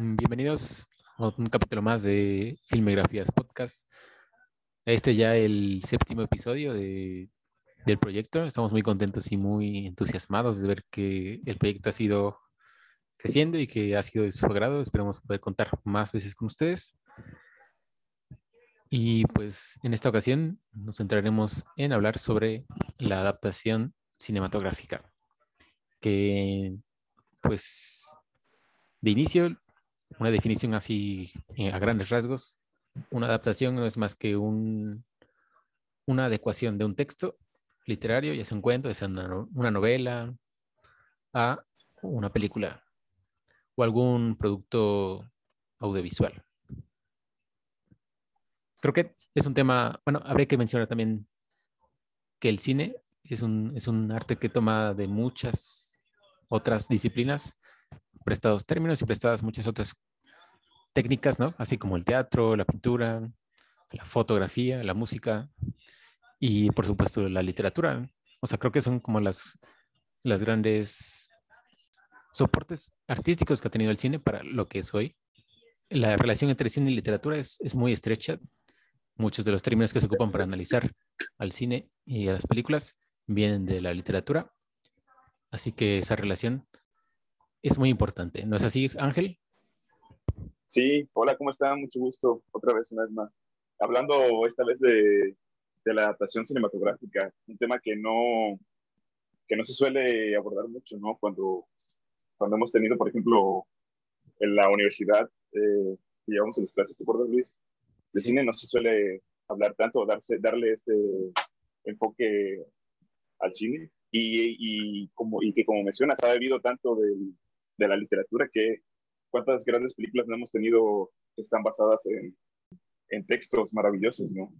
Mm, bienvenidos a un capítulo más de Filmografías Podcast. Este ya el séptimo episodio de, del proyecto. Estamos muy contentos y muy entusiasmados de ver que el proyecto ha sido creciendo y que ha sido de su agrado. Esperemos poder contar más veces con ustedes. Y pues en esta ocasión nos centraremos en hablar sobre la adaptación cinematográfica, que pues de inicio una definición así eh, a grandes rasgos, una adaptación no es más que un, una adecuación de un texto literario, ya sea un cuento, ya sea una, novela, a una película o algún producto audiovisual. Creo que es un tema, bueno, habría que mencionar también que el cine es un, es un arte que toma de muchas otras disciplinas prestados términos y prestadas muchas otras técnicas, ¿no? Así como el teatro, la pintura, la fotografía, la música y por supuesto la literatura. O sea, creo que son como las, las grandes soportes artísticos que ha tenido el cine para lo que es hoy. La relación entre cine y literatura es, es muy estrecha. Muchos de los términos que se ocupan para analizar al cine y a las películas vienen de la literatura. Así que esa relación es muy importante. ¿No es así, Ángel? Sí, hola, ¿cómo están? Mucho gusto, otra vez, una vez más. Hablando esta vez de, de la adaptación cinematográfica, un tema que no, que no se suele abordar mucho, ¿no? Cuando, cuando hemos tenido, por ejemplo, en la universidad, eh, que llevamos en las clases, ¿te acuerdas, Luis? De cine no se suele hablar tanto, darse, darle este enfoque al cine y, y, como, y que como mencionas, ha habido tanto del, de la literatura, que cuántas grandes películas no hemos tenido que están basadas en, en textos maravillosos, ¿no?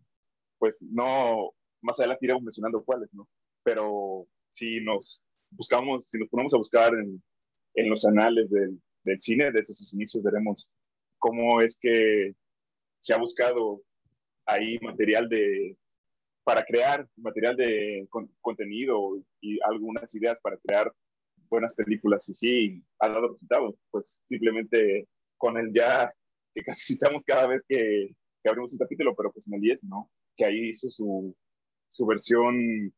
Pues no, más adelante iremos mencionando cuáles, ¿no? Pero si nos buscamos, si nos ponemos a buscar en, en los anales del, del, cine, desde sus inicios, veremos cómo es que se ha buscado ahí material de, para crear material de contenido y algunas ideas para crear buenas películas y sí, ha dado resultados. Pues simplemente con el ya que casi citamos cada vez que, que abrimos un capítulo, pero pues en el 10, ¿no? Que ahí hizo su, su versión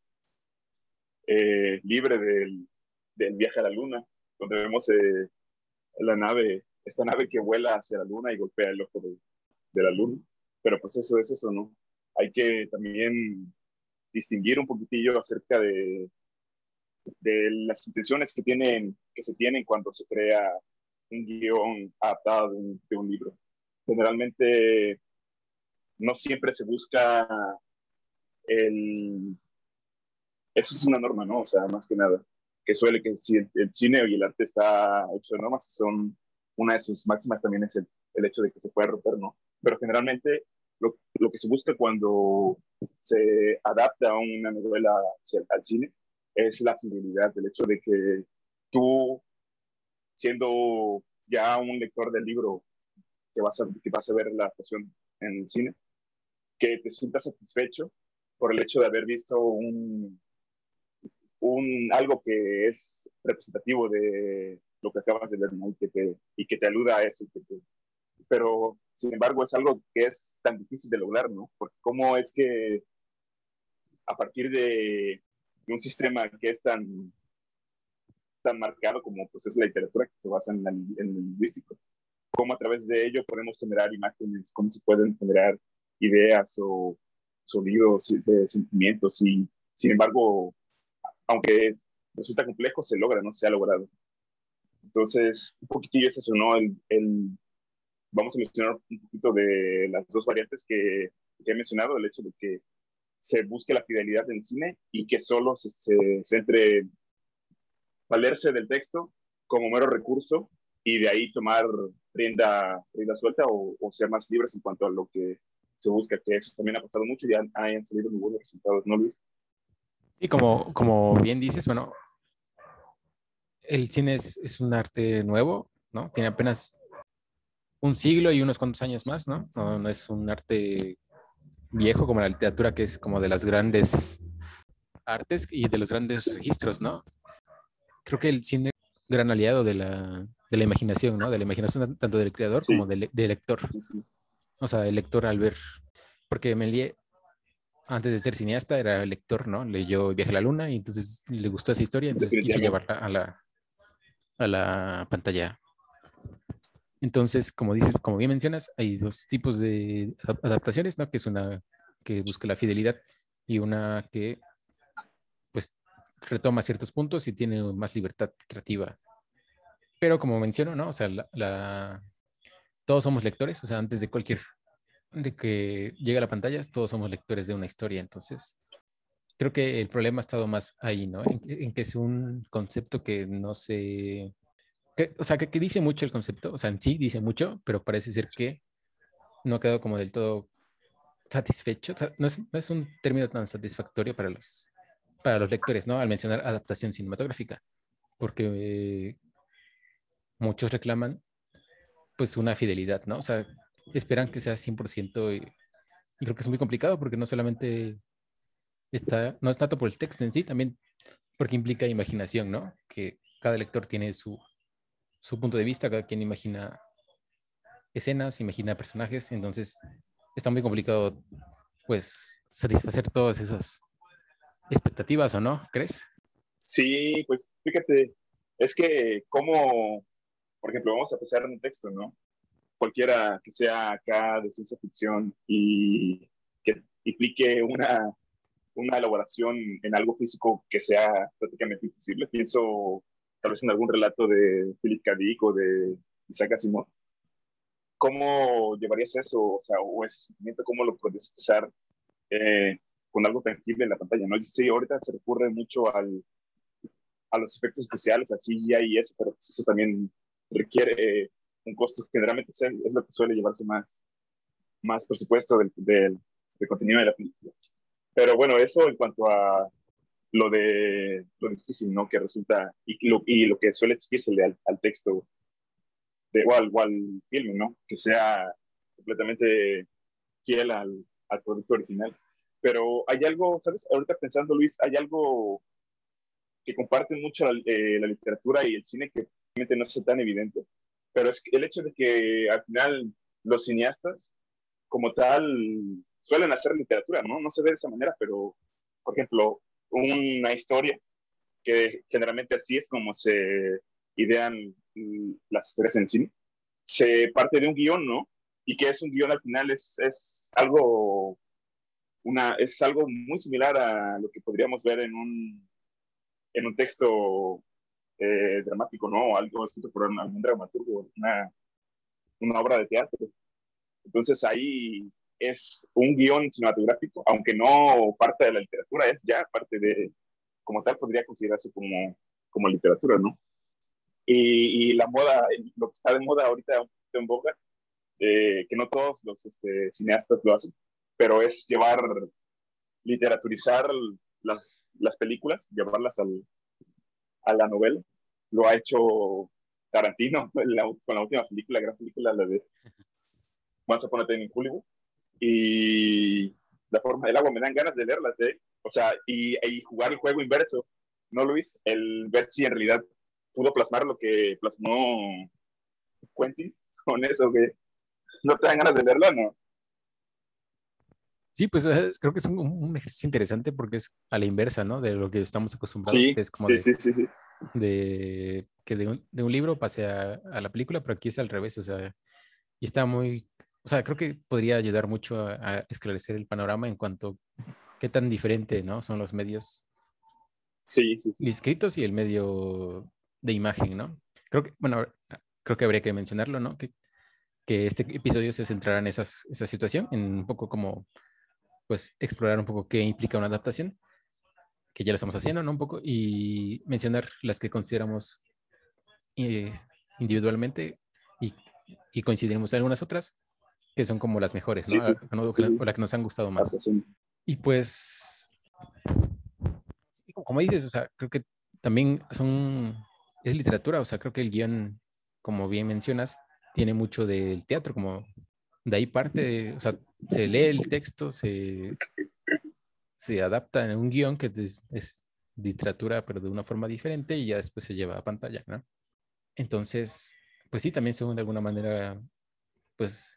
eh, libre del, del, viaje a la luna, donde vemos eh, la nave, esta nave que vuela hacia la luna y golpea el ojo de, de la luna. Pero pues eso es eso, ¿no? Hay que también distinguir un poquitillo acerca de de las intenciones que, tienen, que se tienen cuando se crea un guion adaptado de un, libro. Generalmente no siempre se busca el... Eso es una norma, ¿no? O sea, más que nada, que suele que si el, cine y el arte está hecho de normas, son una de sus máximas también es el, el hecho de que se puede romper, ¿no? Pero generalmente lo, lo, que se busca cuando se adapta una novela al cine es la fidelidad, el hecho de que tú, siendo ya un lector del libro que vas a, que vas a ver la adaptación en el cine, que te sientas satisfecho por el hecho de haber visto un, un algo que es representativo de lo que acabas de ver y, que te, y que te aluda a eso. pero, sin embargo, es algo que es tan difícil de lograr, ¿no? Porque cómo es que a partir de un sistema que es tan, tan marcado como pues, es la literatura, que se basa en, el lingüístico. Cómo a través de ello podemos generar imágenes, cómo se pueden generar ideas o sonidos, sentimientos, y sin embargo, aunque resulta complejo, se logra, ¿no? Se ha logrado. Entonces, un poquitillo es eso, ¿no? El, el, vamos a mencionar un poquito de las dos variantes que, que he mencionado, el hecho de que se busque la fidelidad en el cine y que solo se, se centre valerse del texto como mero recurso y de ahí tomar rienda, rienda suelta o, o, ser más libres en cuanto a lo que se busca, que eso también ha pasado mucho y han, salido muy buenos resultados, ¿no, Luis? Sí, como, como bien dices, bueno, el cine es, es, un arte nuevo, ¿no? Tiene apenas un siglo y unos cuantos años más. No, no es un arte viejo como la literatura, que es como de las grandes artes y de los grandes registros, ¿no? Creo que el cine gran aliado de la, de la imaginación, ¿no? De la imaginación tanto del creador como del, lector. o sea, el lector al ver, porque Melie, antes de ser cineasta, era lector, ¿no? Leyó Viaje a la Luna y entonces le gustó esa historia, entonces quiso llevarla a la, a la pantalla. Entonces, como dices, como bien mencionas, hay dos tipos de adaptaciones, ¿no? Que es una que busca la fidelidad y una que pues retoma ciertos puntos y tiene más libertad creativa. Pero como menciono, ¿no? O sea, la, todos somos lectores, o sea, antes de cualquier, de que llegue a la pantalla, todos somos lectores de una historia. Entonces, creo que el problema ha estado más ahí, ¿no? En, que es un concepto que no se... o sea, que, que, dice mucho el concepto, o sea, en sí dice mucho, pero parece ser que no ha quedado como del todo satisfecho, no es, un término tan satisfactorio para los, para los lectores, ¿no? Al mencionar adaptación cinematográfica, porque muchos reclaman pues una fidelidad, ¿no? O sea, esperan que sea 100% y, y creo que es muy complicado porque no solamente está, no es tanto por el texto en sí, también porque implica imaginación, ¿no? Que cada lector tiene su, su punto de vista, cada quien imagina escenas, imagina personajes, entonces está muy complicado, pues, satisfacer todas esas expectativas, ¿o no? ¿Crees? Sí, pues fíjate, es que como, por ejemplo, vamos a empezar en un texto, ¿no? Cualquiera que sea acá de ciencia ficción y que implique una, una elaboración en algo físico que sea prácticamente imposible. Pienso tal vez en algún relato de Philip K. Dick o de Isaac Asimov, ¿cómo llevarías eso? O sea, o ese sentimiento, ¿cómo lo puedes expresar eh, con algo tangible en la pantalla? ¿no? Sí, ahorita se recurre mucho al, a los efectos especiales, así y eso, pero pues eso también requiere eh, un costo generalmente es lo que suele llevarse más, más presupuesto del, del, contenido de la película. Pero bueno, eso en cuanto a lo de lo difícil, ¿no? Que resulta, y lo, y lo que suele exigirse al, al texto de, o, al, film, ¿no? Que sea completamente fiel al, al producto original. Pero hay algo, ¿sabes? Ahorita pensando, Luis, hay algo que comparten mucho la, eh, la literatura y el cine que realmente no es tan evidente. Pero es el hecho de que al final los cineastas, como tal, suelen hacer literatura, ¿no? No se ve de esa manera, pero, por ejemplo, una historia que generalmente así es como se idean las historias en cine, se parte de un guion, ¿no? Y que es un guion al final es, es algo una, es algo muy similar a lo que podríamos ver en un, en un texto eh, dramático, ¿no? Algo escrito por algún dramaturgo, una, una obra de teatro. Entonces ahí es un guion cinematográfico, aunque no parte de la literatura, es ya parte de, como tal, podría considerarse como, como literatura, ¿no? Y, la moda, lo que está de moda ahorita en boga, eh, que no todos los este, cineastas lo hacen, pero es llevar, literaturizar las, las películas, llevarlas al, a la novela. Lo ha hecho Tarantino con la última película, la gran película, la de Once Upon a Time in Hollywood. Y la forma del agua me dan ganas de leerlas, ¿eh? O sea, y, y jugar el juego inverso, ¿no, Luis? El ver si en realidad pudo plasmar lo que plasmó Quentin con eso, que no te dan ganas de verlo, ¿no? Sí, pues creo que es un, ejercicio interesante porque es a la inversa, ¿no? De lo que estamos acostumbrados. Sí, es como sí, de, sí, sí, de, que de un, de un, libro pase a, a, la película, pero aquí es al revés, o sea, y está muy, o sea, creo que podría ayudar mucho a, a esclarecer el panorama en cuanto a qué tan diferente, ¿no? Son los medios sí, sí, sí. escritos y el medio de imagen, ¿no? Creo que, bueno, creo que habría que mencionarlo, ¿no? Que, que este episodio se centrará en esas, esa situación, en un poco como, pues, explorar un poco qué implica una adaptación, que ya lo estamos haciendo, ¿no? Un poco, y mencionar las que consideramos eh, individualmente y, y coincidimos en algunas otras que son como las mejores, ¿no? Sí, sí, o, las que nos han gustado más. Y pues, como dices, o sea, creo que también son es literatura, o sea, creo que el guion, como bien mencionas, tiene mucho del teatro, como de ahí parte, o sea, se lee el texto, se, se adapta en un guion que es, literatura, pero de una forma diferente y ya después se lleva a pantalla, ¿no? Entonces, pues sí, también son de alguna manera, pues,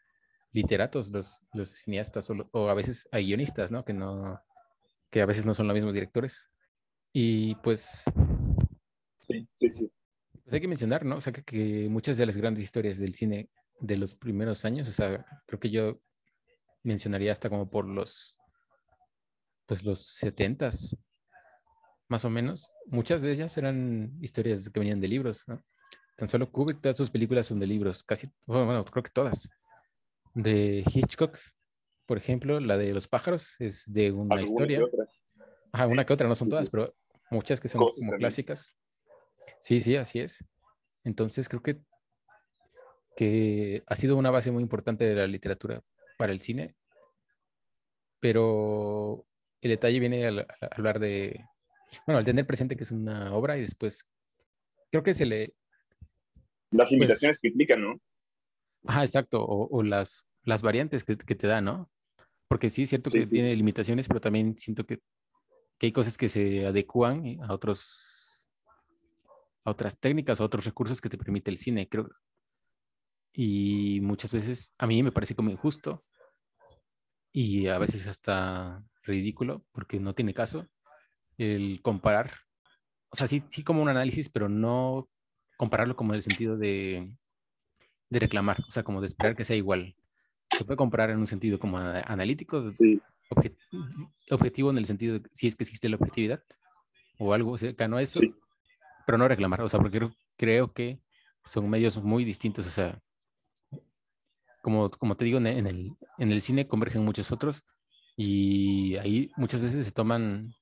literatos los, los cineastas o, a veces hay guionistas, ¿no? Que no, que a veces no son los mismos directores. Y pues... Sí, sí, sí. Pues hay que mencionar, ¿no? O sea, que, muchas de las grandes historias del cine de los primeros años, o sea, creo que yo mencionaría hasta como por los, pues los setentas, más o menos. Muchas de ellas eran historias que venían de libros, ¿no? Tan solo Kubrick, todas sus películas son de libros, casi, bueno, creo que todas. De Hitchcock, por ejemplo, la de los pájaros es de una historia. Ajá, una que otra, no son todas, pero muchas que son como clásicas. Sí, sí, así es. Entonces creo que, que ha sido una base muy importante de la literatura para el cine, pero el detalle viene al, hablar de, bueno, al tener presente que es una obra y después creo que se le... Las invitaciones pues que implican, ¿no? Ajá, exacto, o, las, las variantes que, te da, ¿no? Porque sí, es cierto que tiene limitaciones, pero también siento que, que hay cosas que se adecúan a otros a otras técnicas, a otros recursos que te permite el cine, creo. Y muchas veces a mí me parece como injusto y a veces hasta ridículo, porque no tiene caso el comparar. O sea, sí, sí como un análisis, pero no compararlo como en el sentido de, de reclamar, o sea, como de esperar que sea igual. Se puede comparar en un sentido como analítico, objetivo en el sentido de si es que existe la objetividad o algo cercano a eso, pero no reclamar, o sea, porque creo, que son medios muy distintos, o sea, como, como te digo, en el, en el cine convergen muchos otros y ahí muchas veces se toman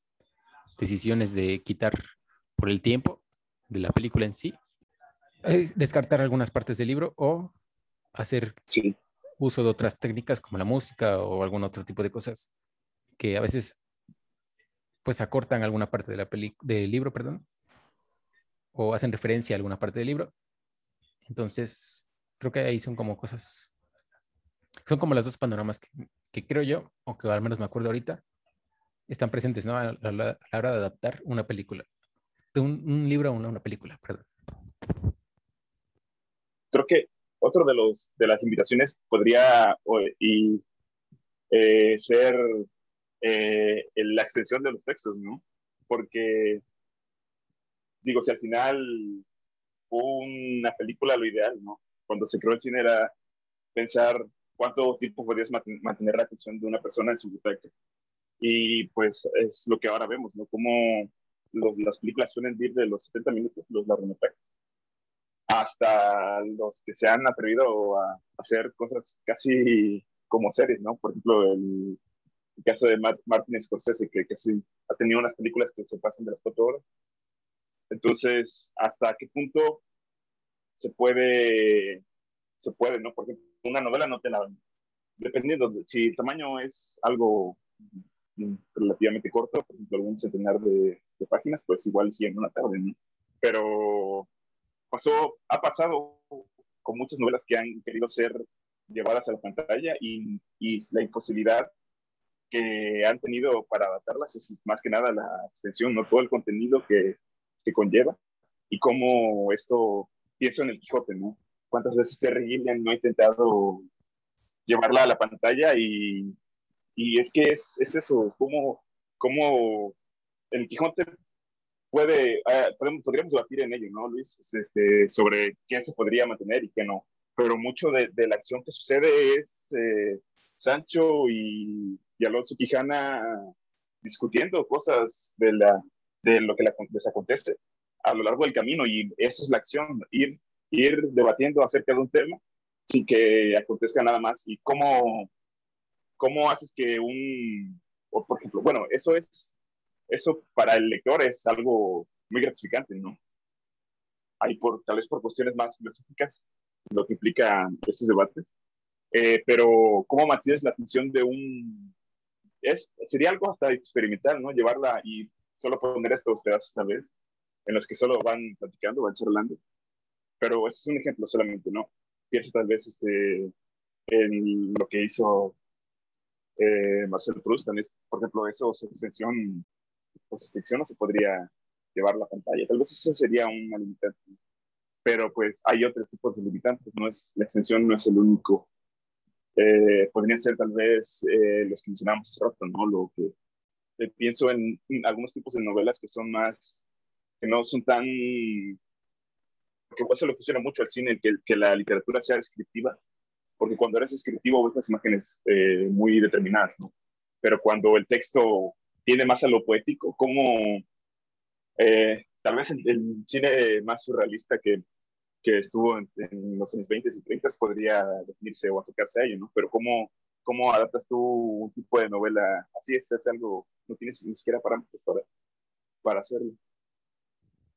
decisiones de quitar por el tiempo de la película en sí, eh, descartar algunas partes del libro o hacer uso de otras técnicas como la música o algún otro tipo de cosas que a veces pues acortan alguna parte de la del libro, perdón, o hacen referencia a alguna parte del libro. Entonces, creo que ahí son como cosas, son como las dos panoramas que, creo yo, o que al menos me acuerdo ahorita, están presentes ¿no? a, la, hora de adaptar una película, de un, libro a una, película, perdón. Creo que otro de los de las invitaciones podría y, eh, ser eh, la extensión de los textos, ¿no? Porque digo, si al final una película lo ideal, ¿no? Cuando se creó el cine era pensar cuánto tiempo podías mantener la atención de una persona en su butaca. Y pues es lo que ahora vemos, ¿no? Como las películas suelen ir de los 70 minutos, los largometrajes, hasta los que se han atrevido a hacer cosas casi como series, ¿no? Por ejemplo, el, caso de Martin Scorsese, que, sí, ha tenido unas películas que se pasan de las cuatro horas, entonces, ¿hasta qué punto se puede, se puede, ¿no? Porque una novela no te la... Dependiendo, si el tamaño es algo relativamente corto, por ejemplo, algún centenar de, páginas, pues igual sí en una tarde, ¿no? Pero pasó, ha pasado con muchas novelas que han querido ser llevadas a la pantalla y, la imposibilidad que han tenido para adaptarlas es más que nada la extensión, no todo el contenido que conlleva y cómo esto, pienso en el Quijote, ¿no? Cuántas veces Terry Gilliam no ha intentado llevarla a la pantalla y, y es que es, es eso, cómo, cómo el Quijote puede, ah, podríamos debatir en ello, ¿no, Luis? Este, sobre quién se podría mantener y qué no. Pero mucho de, de la acción que sucede es eh, Sancho y, y, Alonso Quijana discutiendo cosas de la, de lo que les acontece a lo largo del camino y esa es la acción, ir, ir debatiendo acerca de un tema sin que acontezca nada más y cómo, cómo haces que un, o por ejemplo, bueno, eso es, eso para el lector es algo muy gratificante, ¿no? Hay por, tal vez por cuestiones más filosóficas, lo que implica estos debates, eh, pero cómo mantienes la atención de un, es, sería algo hasta experimental, ¿no? Llevarla y solo poner estos pedazos tal vez, en los que solo van platicando, van charlando. Pero ese es un ejemplo solamente, ¿no? Pienso tal vez este, en lo que hizo eh, Marcel Proust también, por ejemplo, eso, su extensión, pues extensión no se podría llevar la pantalla. Tal vez esa sería una limitante. pero pues hay otros tipos de limitantes, no es, la extensión no es el único. Eh, podrían ser tal vez eh, los que mencionamos hace rato, ¿no? Lo que eh, pienso en, algunos tipos de novelas que son más, que no son tan, que eso le funciona mucho al cine, que, que la literatura sea descriptiva, porque cuando eres descriptivo ves las imágenes eh, muy determinadas, ¿no? Pero cuando el texto tiene más a lo poético, como eh, tal vez el, cine más surrealista que, que estuvo en, los años 20 y 30 podría definirse o acercarse a ello, ¿no? Pero cómo, cómo adaptas tú un tipo de novela así, es, es algo, no tienes ni siquiera parámetros para, para hacerlo.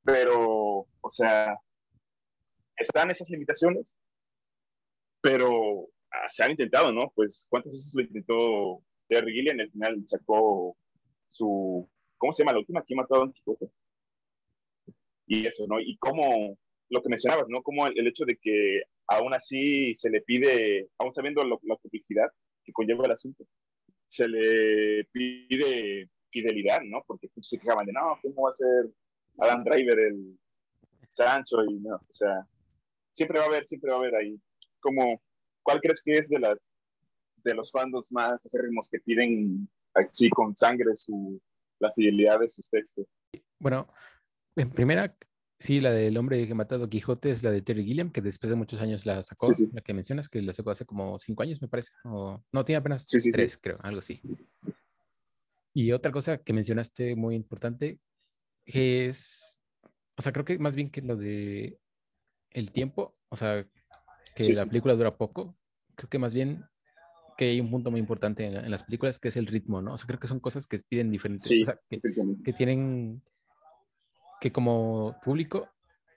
Pero, o sea, están esas limitaciones, pero ah, se han intentado, ¿no? Pues, ¿cuántas veces lo intentó Terry Gilliam? Al final sacó su, ¿cómo se llama la última? ¿Quién mató a Don Quijote? Y eso, ¿no? Y cómo, lo que mencionabas, ¿no? Como el, hecho de que aún así se le pide, aún sabiendo la complejidad que conlleva el asunto, se le pide fidelidad, ¿no? Porque se quejaban de, no, ¿cómo va a ser Adam Driver el Sancho? Y no, o sea, siempre va a haber, siempre va a haber ahí como, ¿cuál crees que es de las de los fandoms más acérrimos que piden así con sangre su, la fidelidad de sus textos? Bueno, en primera, sí, la del hombre que matado a Quijote es la de Terry Gilliam, que después de muchos años la sacó, la que mencionas, que la sacó hace como cinco años, me parece. O, no, tiene apenas tres, creo, algo así. Y otra cosa que mencionaste muy importante es, o sea, creo que más bien que lo de el tiempo, o sea, que la película dura poco, creo que más bien que hay un punto muy importante en, las películas que es el ritmo, ¿no? O sea, creo que son cosas que piden diferentes, o sea, que, tienen, que como público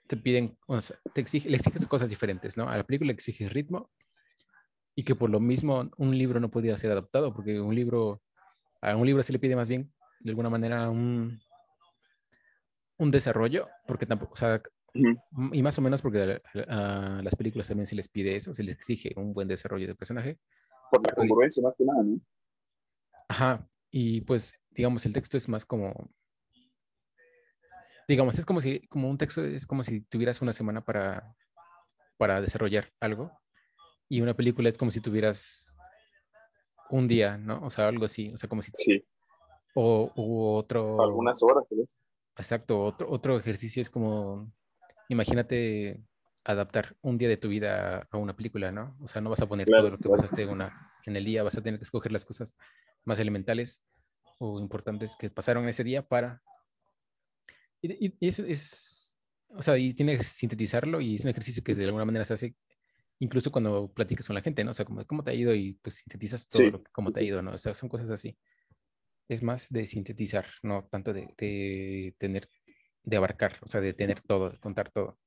te piden, o sea, te exige, le exiges cosas diferentes, ¿no? A la película le exiges ritmo y que por lo mismo un libro no podía ser adaptado, porque un libro, a un libro se le pide más bien, de alguna manera, un, un desarrollo, porque tampoco, o sea, y más o menos porque a, las películas también se les pide eso, se les exige un buen desarrollo de personaje. Por la congruencia más que nada, ¿no? Ajá, y pues digamos el texto es más como, digamos, es como si, como un texto es como si tuvieras una semana para, para desarrollar algo y una película es como si tuvieras un día, ¿no? O sea, algo así, o sea, como si... Sí. O otro... Algunas horas, ¿sabes? Exacto, otro, otro ejercicio es como imagínate adaptar un día de tu vida a una película, ¿no? O sea, no vas a poner todo lo que pasaste en, una, en el día, vas a tener que escoger las cosas más elementales o importantes que pasaron ese día para... Y, eso es, o sea, y tienes que sintetizarlo y es un ejercicio que de alguna manera se hace incluso cuando platicas con la gente, ¿no? O sea, como, ¿cómo te ha ido? Y pues sintetizas todo lo, cómo te ha ido, ¿no? O sea, son cosas así. Es más de sintetizar, no tanto de, de tener de abarcar, o sea, de tener todo, de contar todo.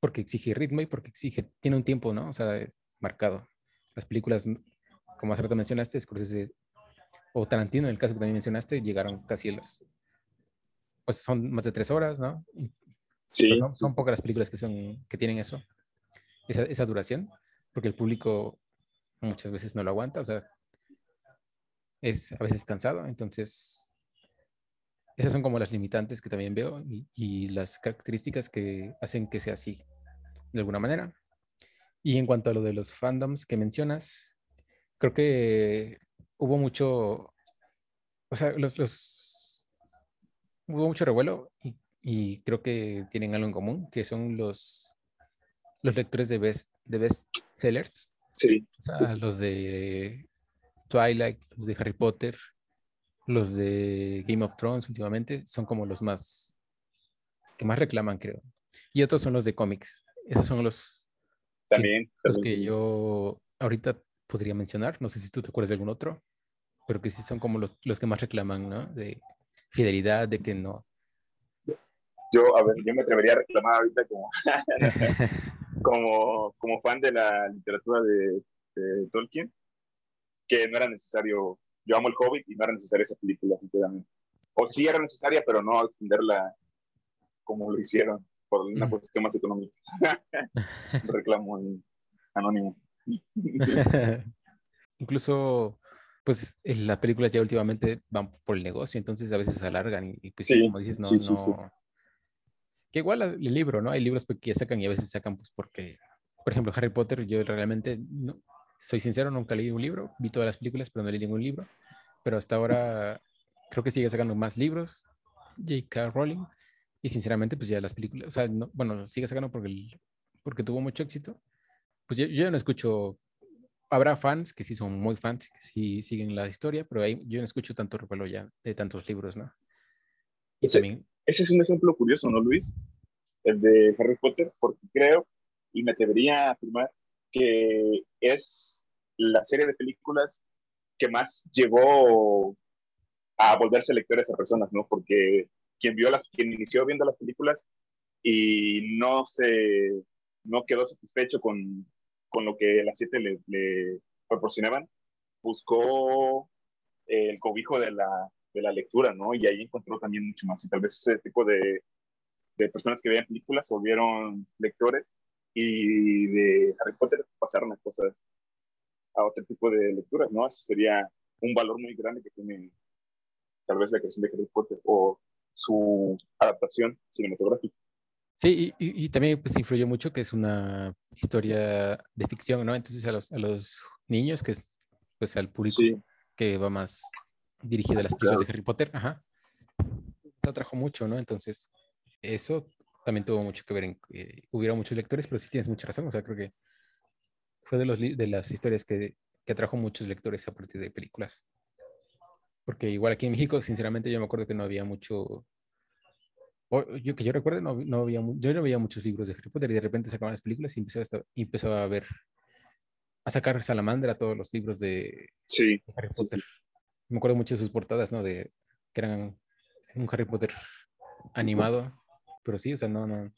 Porque exige ritmo y porque exige, tiene un tiempo, ¿no? O sea, marcado. Las películas, como hace rato mencionaste, Scorsese o Tarantino, en el caso que también mencionaste, llegaron casi a las, pues son más de tres horas, ¿no? sí. Son, pocas las películas que, son, que tienen eso, esa, esa duración, porque el público muchas veces no lo aguanta, o sea, es a veces cansado, entonces esas son como las limitantes que también veo y, las características que hacen que sea así, de alguna manera. Y en cuanto a lo de los fandoms que mencionas, creo que hubo mucho, o sea, los, los hubo mucho revuelo y, creo que tienen algo en común, que son los, los lectores de best, de best sellers. Sí. O sea, los de Twilight, los de Harry Potter, los de Game of Thrones últimamente son como los más que más reclaman, creo. Y otros son los de cómics. Esos son los también, los que yo ahorita podría mencionar. No sé si tú te acuerdas de algún otro, pero que sí son como los, los que más reclaman, ¿no? De fidelidad, de que no. Yo, a ver, yo me atrevería a reclamar ahorita como, como, como fan de la literatura de, de Tolkien, que no era necesario yo amo el Hobbit y no era necesaria esa película, sinceramente. O sí era necesaria, pero no extenderla como lo hicieron, por una cuestión más económica. reclamo anónimo. Incluso, pues las películas ya últimamente van por el negocio, entonces a veces se alargan y, pues, sí, como dices, no, no, Que igual el libro, ¿no? Hay libros que sacan y a veces sacan pues porque, por ejemplo, Harry Potter, yo realmente, no, soy sincero, nunca leí un libro, vi todas las películas, pero no leí ningún libro. Pero hasta ahora creo que sigue sacando más libros, J.K. Rowling, y sinceramente, pues ya las películas, o sea, bueno, sigue sacando porque, porque tuvo mucho éxito. Pues yo, yo no escucho habrá fans que sí son muy fans, que sí siguen la historia, pero ahí yo no escucho tanto revuelo ya de tantos libros, ¿no? ese, también... ese es un ejemplo curioso, ¿no, Luis? El de Harry Potter, porque creo y me debería afirmar que es la serie de películas que más llevó a volverse lectores a personas, ¿no? Porque quien vio las, quien inició viendo las películas y no se, no quedó satisfecho con, con lo que las siete le, proporcionaban, buscó el cobijo de la, de la lectura, ¿no? Y ahí encontró también mucho más. Y tal vez ese tipo de, de personas que veían películas volvieron lectores y de Harry Potter pasaron a cosas, a otro tipo de lecturas, ¿no? Eso sería un valor muy grande que tiene tal vez la creación de Harry Potter o su adaptación cinematográfica. Sí, y, también pues influyó mucho que es una historia de ficción, ¿no? Entonces a los, a los niños, que es pues al público que va más dirigido a las películas de Harry Potter, ajá, se atrajo mucho, ¿no? Entonces eso también tuvo mucho que ver en que hubiera muchos lectores, pero sí tienes mucha razón, o sea, creo que fue de, los, de las historias que, que atrajo muchos lectores a partir de películas. Porque igual aquí en México, sinceramente, yo me acuerdo que no había mucho yo que yo recuerdo, no, no había, yo no veía muchos libros de Harry Potter y de repente sacaban las películas y empezó a, empezó a ver, a sacar Salamandra todos los libros de, sí, Harry Potter. Me acuerdo mucho de sus portadas, ¿no? De que eran un Harry Potter animado, pero sí, o sea, no, no.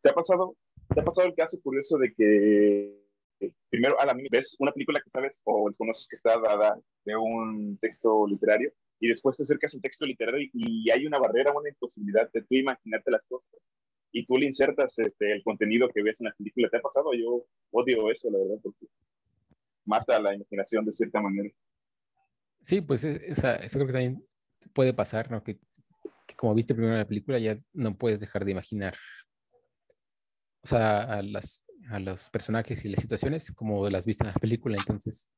¿Te ha pasado, te ha pasado el caso curioso de que primero a la ves una película que sabes o conoces que está dada de un texto literario y después te acercas al texto literario y, hay una barrera, una imposibilidad de tú imaginarte las cosas. Y tú le insertas este, el contenido que ves en la película. ¿Te ha pasado? Yo odio eso, la verdad, porque mata la imaginación de cierta manera. Sí, pues e, eso creo que también puede pasar, ¿no? Que, como viste primero la película ya no puedes dejar de imaginar, o sea, a, las, a los personajes y las situaciones como las viste en la película, entonces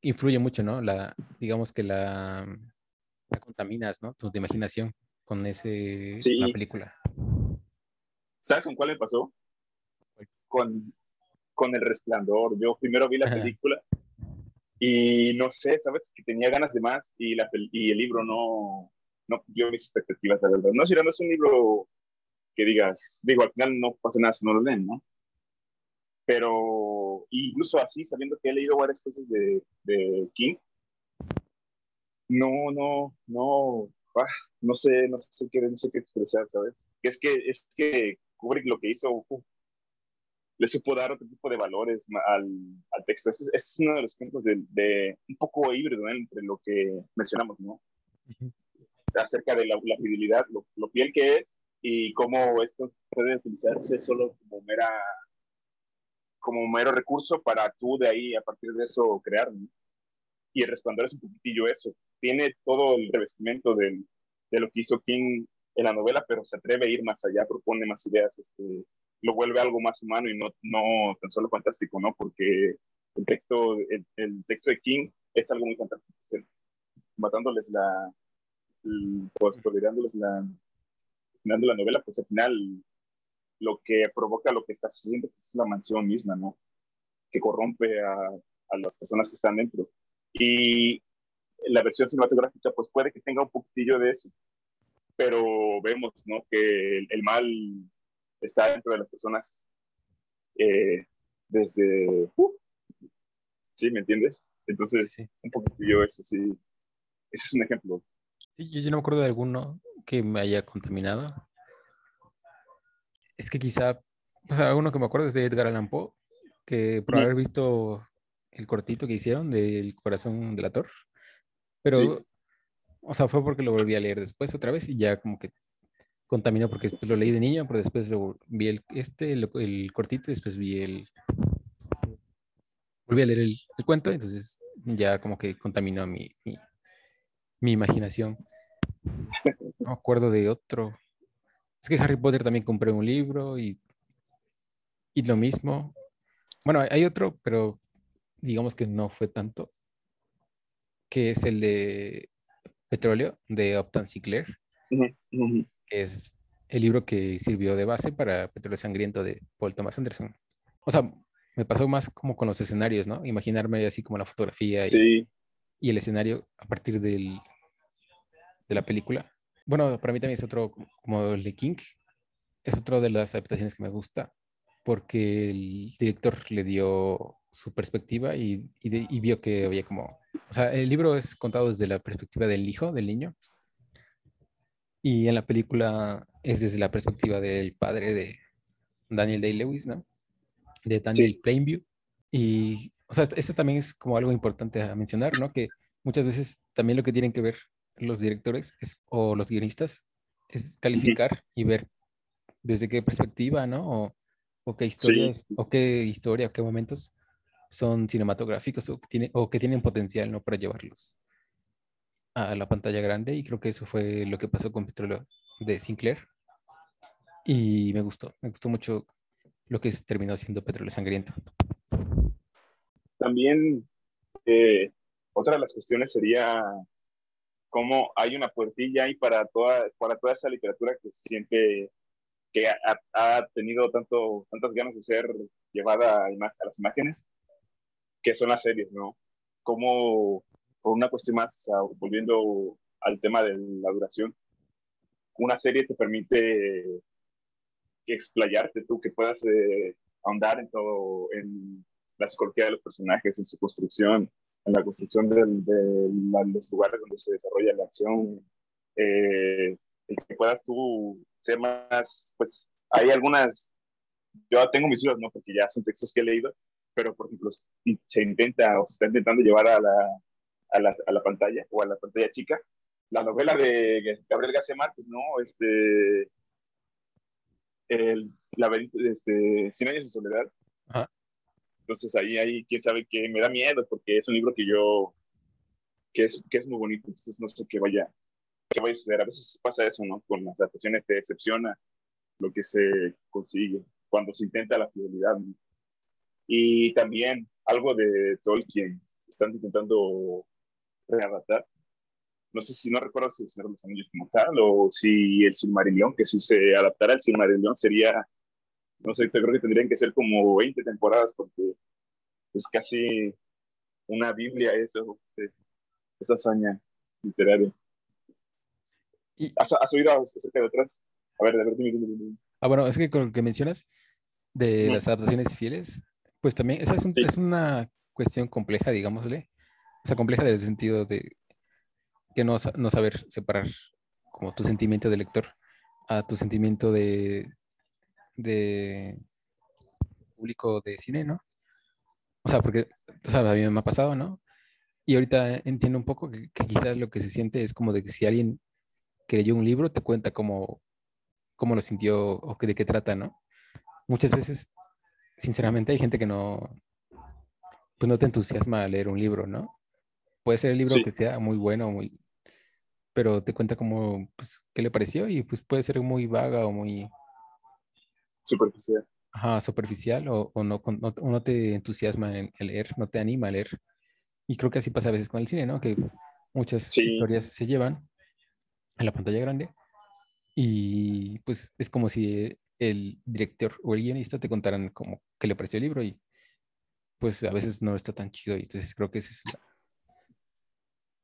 influye mucho, ¿no? La, digamos que la, la contaminas, ¿no? Tu imaginación con ese, la película. ¿Sabes con cuál me pasó? Con, con El Resplandor. Yo primero vi la película y no sé, ¿sabes? Que tenía ganas de más y, la, y el libro no, no cumplió mis expectativas, la verdad. No, si no es un libro que digas, digo, al final no pasa nada si no lo leen, ¿no? Pero incluso así, sabiendo que he leído varias cosas de, de King, no, no, no, ah, no sé, no sé qué, no sé qué expresar, ¿sabes? Es que, es que Kubrick lo que hizo, le supo dar otro tipo de valores al, al texto. Ese, es uno de los ejemplos de, de un poco híbrido entre lo que mencionamos, ¿no? Acerca de la, la fidelidad, lo, lo, fiel que es y cómo esto puede utilizarse solo como mera como mero recurso para tú de ahí, a partir de eso, crear. Y el es un poquitillo eso. Tiene todo el revestimiento del, de lo que hizo King en la novela, pero se atreve a ir más allá, propone más ideas, este, lo vuelve algo más humano y no, no tan solo fantástico, ¿no? Porque el texto, el, el texto de King es algo muy fantástico. matándoles la, pues, dándoles la, dando la novela, pues al final lo que provoca lo que está sucediendo es la mansión misma, ¿no? Que corrompe a, a las personas que están dentro. Y la versión cinematográfica, pues puede que tenga un poquitillo de eso, pero vemos, ¿no? Que el, mal está dentro de las personas eh, desde... Uh, ¿Sí? ¿Me entiendes? Entonces, un poquitillo eso, sí. Ese es un ejemplo. Sí, yo, yo no me acuerdo de alguno que me haya contaminado. Es que quizá, o sea, uno que me acuerdo es de Edgar Allan Poe, que por haber visto el cortito que hicieron del corazón del actor, pero, o sea, fue porque lo volví a leer después otra vez y ya como que contaminó porque lo leí de niño, pero después lo, vi el, este, el, cortito y después vi el, volví a leer el, cuento, entonces ya como que contaminó mi, mi, imaginación. No me acuerdo de otro Es que Harry Potter también compré un libro y, y lo mismo. Bueno, hay otro, pero digamos que no fue tanto, que es el de Petróleo de Optan Sinclair, que es el libro que sirvió de base para Petróleo Sangriento de Paul Thomas Anderson. O sea, me pasó más como con los escenarios, ¿no? Imaginarme así como la fotografía y, y, el escenario a partir del, de la película. Bueno, para mí también es otro, como el de King, es otro de las adaptaciones que me gusta, porque el director le dio su perspectiva y, y, vio que había como, o sea, el libro es contado desde la perspectiva del hijo, del niño, y en la película es desde la perspectiva del padre de Daniel Day-Lewis, ¿no? De Daniel Plainview. Y, o sea, esto también es como algo importante a mencionar, ¿no? Que muchas veces también lo que tienen que ver los directores o los guionistas es calificar y ver desde qué perspectiva, ¿no? O, qué historias, o qué historia, o qué momentos son cinematográficos o que, tiene, o que tienen potencial, ¿no? Para llevarlos a la pantalla grande y creo que eso fue lo que pasó con Petróleo de Sinclair y me gustó, me gustó mucho lo que terminó siendo Petróleo Sangriento. También eh, otra de las cuestiones sería cómo hay una puertilla ahí para toda, para toda esa literatura que se siente que ha, tenido tanto, tantas ganas de ser llevada a, las imágenes, que son las series, ¿no? Como por una cuestión más, volviendo al tema de la duración, una serie te permite explayarte tú, que puedas eh, ahondar en todo, la psicología de los personajes, en su construcción, en la construcción de, los lugares donde se desarrolla la acción, eh, que puedas tú ser más, pues hay algunas, yo tengo mis dudas, ¿no? Porque ya son textos que he leído, pero por ejemplo, se intenta o se está intentando llevar a la, a la, a la pantalla o a la pantalla chica la novela de Gabriel García Márquez, ¿no? Este, el laberinto, este, Cien años de soledad. Entonces ahí, ahí, quién sabe qué, me da miedo porque es un libro que yo, que es, que es muy bonito, entonces no sé qué vaya, qué vaya a suceder. A veces pasa eso, ¿no? Con las adaptaciones te decepciona lo que se consigue cuando se intenta la fidelidad. Y también algo de Tolkien, están intentando readaptar. No sé si no recuerdo si el Señor de los Anillos como tal o si el Silmarillion, que si se adaptara el Silmarillion sería, no sé, creo que tendrían que ser como 20 temporadas porque es casi una Biblia eso, esa hazaña literaria. Y, ¿Has, oído acerca de otras? A ver, a ver, dime, dime, dime. Ah, bueno, es que con lo que mencionas de las adaptaciones fieles, pues también esa es, es una cuestión compleja, digámosle, sea, compleja desde el sentido de que no, no saber separar como tu sentimiento de lector a tu sentimiento de, de público de cine, ¿no? O sea, porque, o sea, a mí me ha pasado, ¿no? Y ahorita entiendo un poco que, quizás lo que se siente es como de que si alguien que leyó un libro te cuenta cómo, cómo lo sintió o que, de qué trata, ¿no? Muchas veces, sinceramente, hay gente que no, pues no te entusiasma a leer un libro, ¿no? Puede ser el libro que sea muy bueno, muy, pero te cuenta como, pues, qué le pareció y pues puede ser muy vaga o muy... Superficial. Ajá, superficial o, o no, no, te entusiasma en leer, no te anima a leer. Y creo que así pasa a veces con el cine, ¿no? Que muchas historias se llevan a la pantalla grande y pues es como si el director o el guionista te contaran como qué le pareció el libro y pues a veces no está tan chido y entonces creo que ese es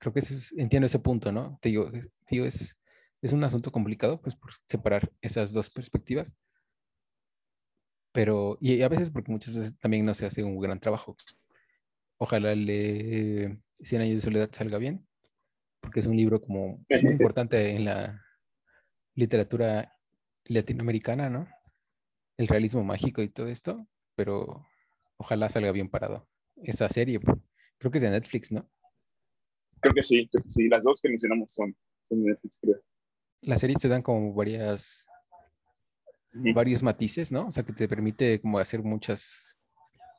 creo que entiendo ese punto, ¿no? Te digo, es, es un asunto complicado, pues, por separar esas dos perspectivas. Pero, y a veces porque muchas veces también no se hace un gran trabajo. Ojalá el 100 años de soledad salga bien, porque es un libro como muy importante en la literatura latinoamericana, ¿no? El realismo mágico y todo esto, pero ojalá salga bien parado. Esa serie, creo que es de Netflix, ¿no? Creo que sí, creo que sí. Las dos que mencionamos son, son de Netflix, creo. Las series te dan como varias, varios matices, ¿no? O sea, que te permite como hacer muchas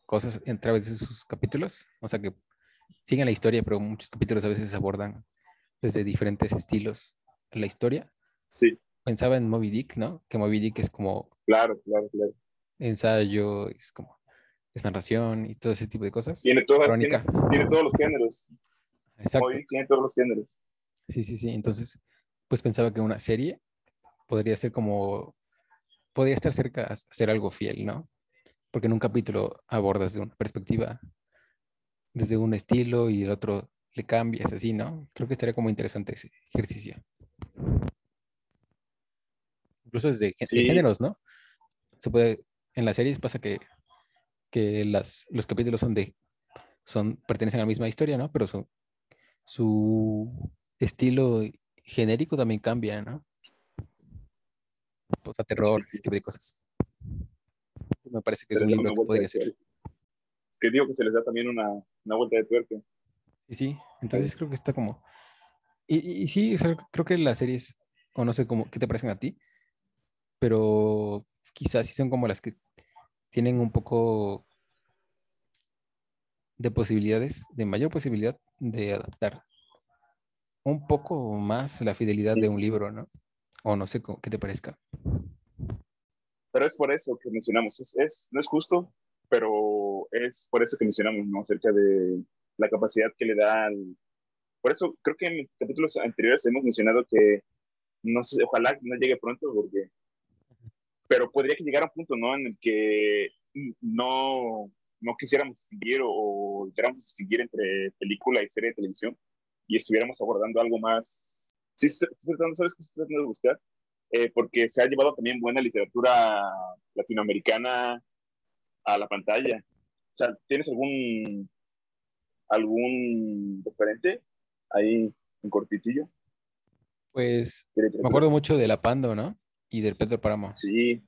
cosas a través de sus capítulos. O sea, que siguen la historia, pero muchos capítulos a veces abordan desde diferentes estilos la historia. Sí. pensaba en Moby Dick, ¿no? Que Moby Dick es como... Claro, claro, claro. Ensayo, es como... Es narración y todo ese tipo de cosas. Tiene, toda, tiene, tiene, todos los géneros. Exacto. Moby Dick tiene todos los géneros. Sí, sí, sí. Entonces, pues pensaba que una serie podría ser como... Podría estar cerca a ser algo fiel, ¿no? Porque en un capítulo abordas de una perspectiva, desde un estilo y el otro le cambias así, ¿no? Creo que estaría como interesante ese ejercicio. Incluso desde géneros, ¿no? Se puede, en las series pasa que, que las, los capítulos son de, son, pertenecen a la misma historia, ¿no? Pero su, su estilo genérico también cambia, ¿no? O sea, terror, ese tipo de cosas. Me parece que es un libro que podría ser. Es que digo que se les da también una, una vuelta de tuerca. Sí, sí, entonces creo que está como... Y, y, sí, creo que las series, o no sé cómo, qué te parecen a ti, pero quizás sí son como las que tienen un poco de posibilidades, de mayor posibilidad de adaptar un poco más la fidelidad de un libro, ¿no? O no sé qué te parezca. Pero es por eso que mencionamos, es, es, no es justo, pero es por eso que mencionamos, ¿no? Acerca de la capacidad que le da al... Por eso creo que en capítulos anteriores hemos mencionado que no sé, ojalá no llegue pronto porque... Pero podría que llegar a un punto, ¿no? En el que no, no quisiéramos seguir o, quisiéramos seguir entre película y serie de televisión y estuviéramos abordando algo más... Sí, estoy tratando, ¿sabes qué estoy tratando de buscar? Eh, porque se ha llevado también buena literatura latinoamericana a la pantalla. O sea, ¿tienes algún algún referente ahí en cortitillo? Pues me acuerdo mucho de La Pando, ¿no? Y del Pedro Páramo. Sí.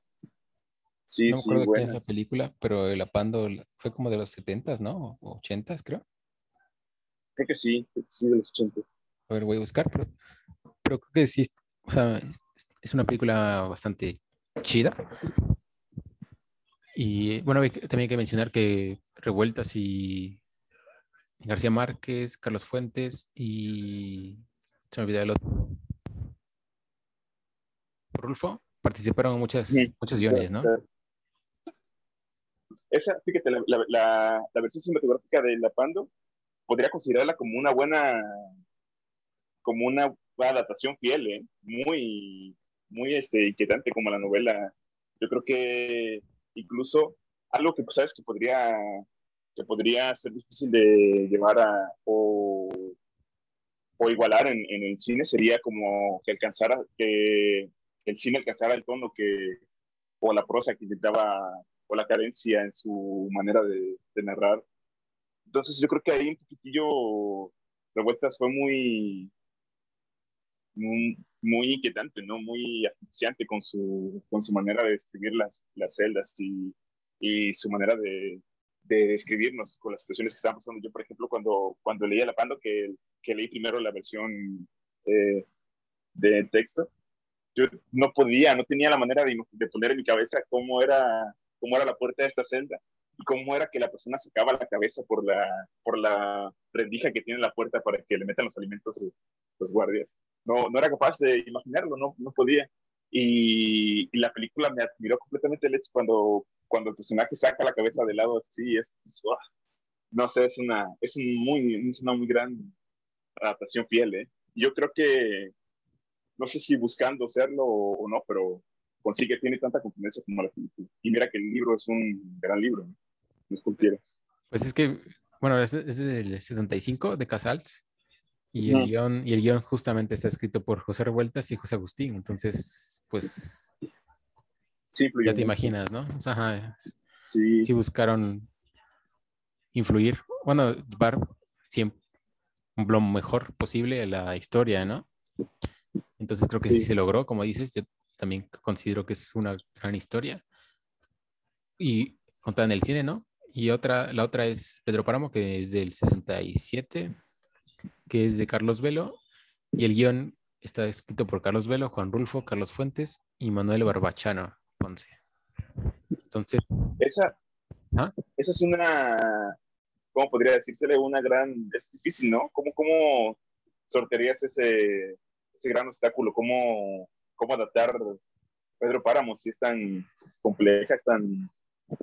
Sí, no me acuerdo de es la película, pero La Pando fue como de los 70s, ¿no? O 80s, creo. Creo que sí, sí, de los 80. A ver, voy a buscar, pero, pero creo que sí, o sea, es una película bastante chida. Y bueno, también hay que mencionar que Revueltas y García Márquez, Carlos Fuentes y se me olvidó el otro. Rulfo participaron en muchas, muchos guiones, ¿no? Esa, fíjate, la, la, la, versión cinematográfica de La Pando podría considerarla como una buena, como una adaptación fiel, ¿eh? muy, muy este, inquietante como la novela. Yo creo que incluso algo que, pues, sabes, que podría que podría ser difícil de llevar a o, o igualar en, en, el cine sería como que alcanzara, que el cine alcanzara el tono que, o la prosa que intentaba, o la cadencia en su manera de, de narrar. Entonces yo creo que ahí un poquitillo Revueltas fue muy, muy, muy, inquietante, ¿no? Muy asfixiante con su, con su manera de describir las, las celdas y, y su manera de, de describirnos con las situaciones que estaban pasando. Yo, por ejemplo, cuando, cuando leía La Pando, que, que leí primero la versión eh, de texto, yo no podía, no tenía la manera de, de, poner en mi cabeza cómo era, cómo era la puerta de esta celda y cómo era que la persona sacaba la cabeza por la, por la rendija que tiene la puerta para que le metan los alimentos los guardias. No, no era capaz de imaginarlo, no, no podía. Y, y, la película me admiró completamente el hecho cuando cuando el personaje saca la cabeza de lado así, es, no sé, es una, es muy, una muy gran adaptación fiel, ¿eh? Yo creo que, no sé si buscando serlo o no, pero consigue, tiene tanta confianza como la película. Y mira que el libro es un gran libro, ¿no? No Pues es que, bueno, es, es del 75 de Casals. Y el, guion, y el guion justamente está escrito por José Revueltas y José Agustín. Entonces, pues ya te imaginas, ¿no? O sea, sí. buscaron influir, bueno, llevar siempre lo mejor posible la historia, ¿no? Entonces creo que sí. se logró, como dices, yo también considero que es una gran historia. Y contada en el cine, ¿no? Y otra, la otra es Pedro Páramo, que es del 67, que es de Carlos Velo, y el guion está escrito por Carlos Velo, Juan Rulfo, Carlos Fuentes y Manuel Barbachano. Entonces. Esa, ¿Ah? esa es una, ¿cómo podría decírsele? Una gran, es difícil, ¿no? ¿Cómo, cómo sortearías ese, ese gran obstáculo? ¿Cómo, cómo adaptar Pedro Páramo, si es tan compleja, es tan,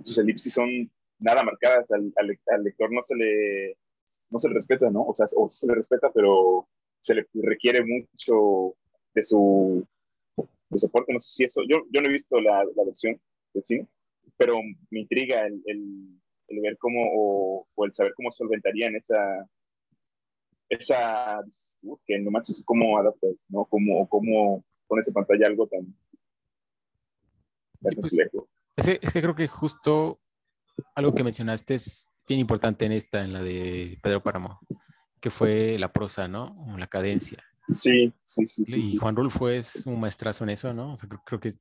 sus elipsis son nada marcadas, al, al, lector no se le no se le respeta, ¿no? O sea, o se le respeta, pero se le requiere mucho de su, de soporte. No sé si eso, yo, yo no he visto la, la versión del cine, pero me intriga el, el, el ver cómo, o, o, el saber cómo solventarían esa, esa, que no manches, cómo adaptas, ¿no? Cómo, cómo pones en pantalla algo tan, tan sí, pues, es, que, es que creo que justo algo que mencionaste es bien importante en esta, en la de Pedro Páramo, que fue la prosa, ¿no? La cadencia. Sí, sí, sí. sí y Juan Rulfo es un maestrazo en eso, ¿no? O sea, creo, que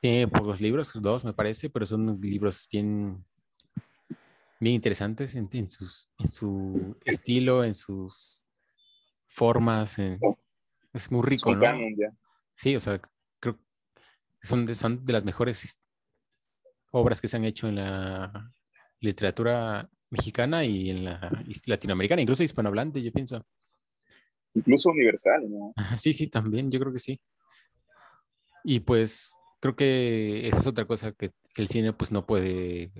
tiene pocos libros, dos me parece, pero son libros bien, bien interesantes en, sus, en su estilo, en sus formas. es muy rico, ¿no? Sí, o sea, creo que son de, son de las mejores obras que se han hecho en la literatura mexicana y en la latinoamericana, incluso hispanohablante, yo pienso. Incluso universal, ¿no? Sí, sí, también, yo creo que sí. Y pues creo que esa es otra cosa que, el cine pues no puede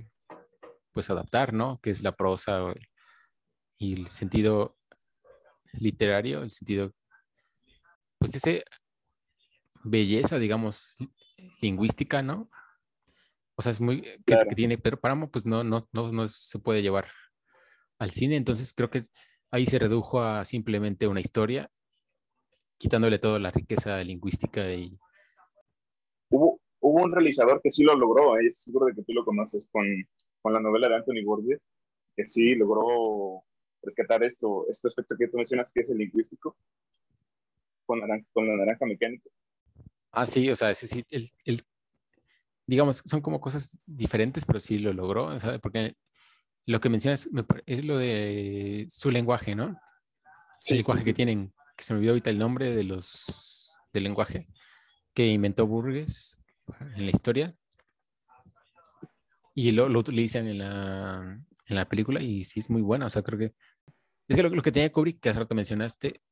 pues adaptar, ¿no? Que es la prosa y el sentido literario, el sentido, pues ese belleza, digamos, lingüística, ¿no? O sea, es muy, que, tiene pero Páramo, pues no, no, no, no se puede llevar al cine. Entonces creo que ahí se redujo a simplemente una historia, quitándole toda la riqueza lingüística y... Hubo, hubo un realizador que sí lo logró, ¿eh? seguro de que tú lo conoces, con, con la novela de Anthony Borges, que sí logró rescatar esto, este aspecto que tú mencionas, que es el lingüístico, con, con la naranja mecánica. Ah, sí, o sea, ese sí, el, el, digamos, son como cosas diferentes, pero sí lo logró, ¿sabes? Porque lo que mencionas es lo de su lenguaje, ¿no? Sí, el lenguaje que tienen, que se me olvidó ahorita el nombre de los, del lenguaje que inventó Burgess en la historia. Y lo, lo utilizan en la, en la película y sí es muy buena, o sea, creo que es que lo, lo que tenía Kubrick, que hace rato mencionaste,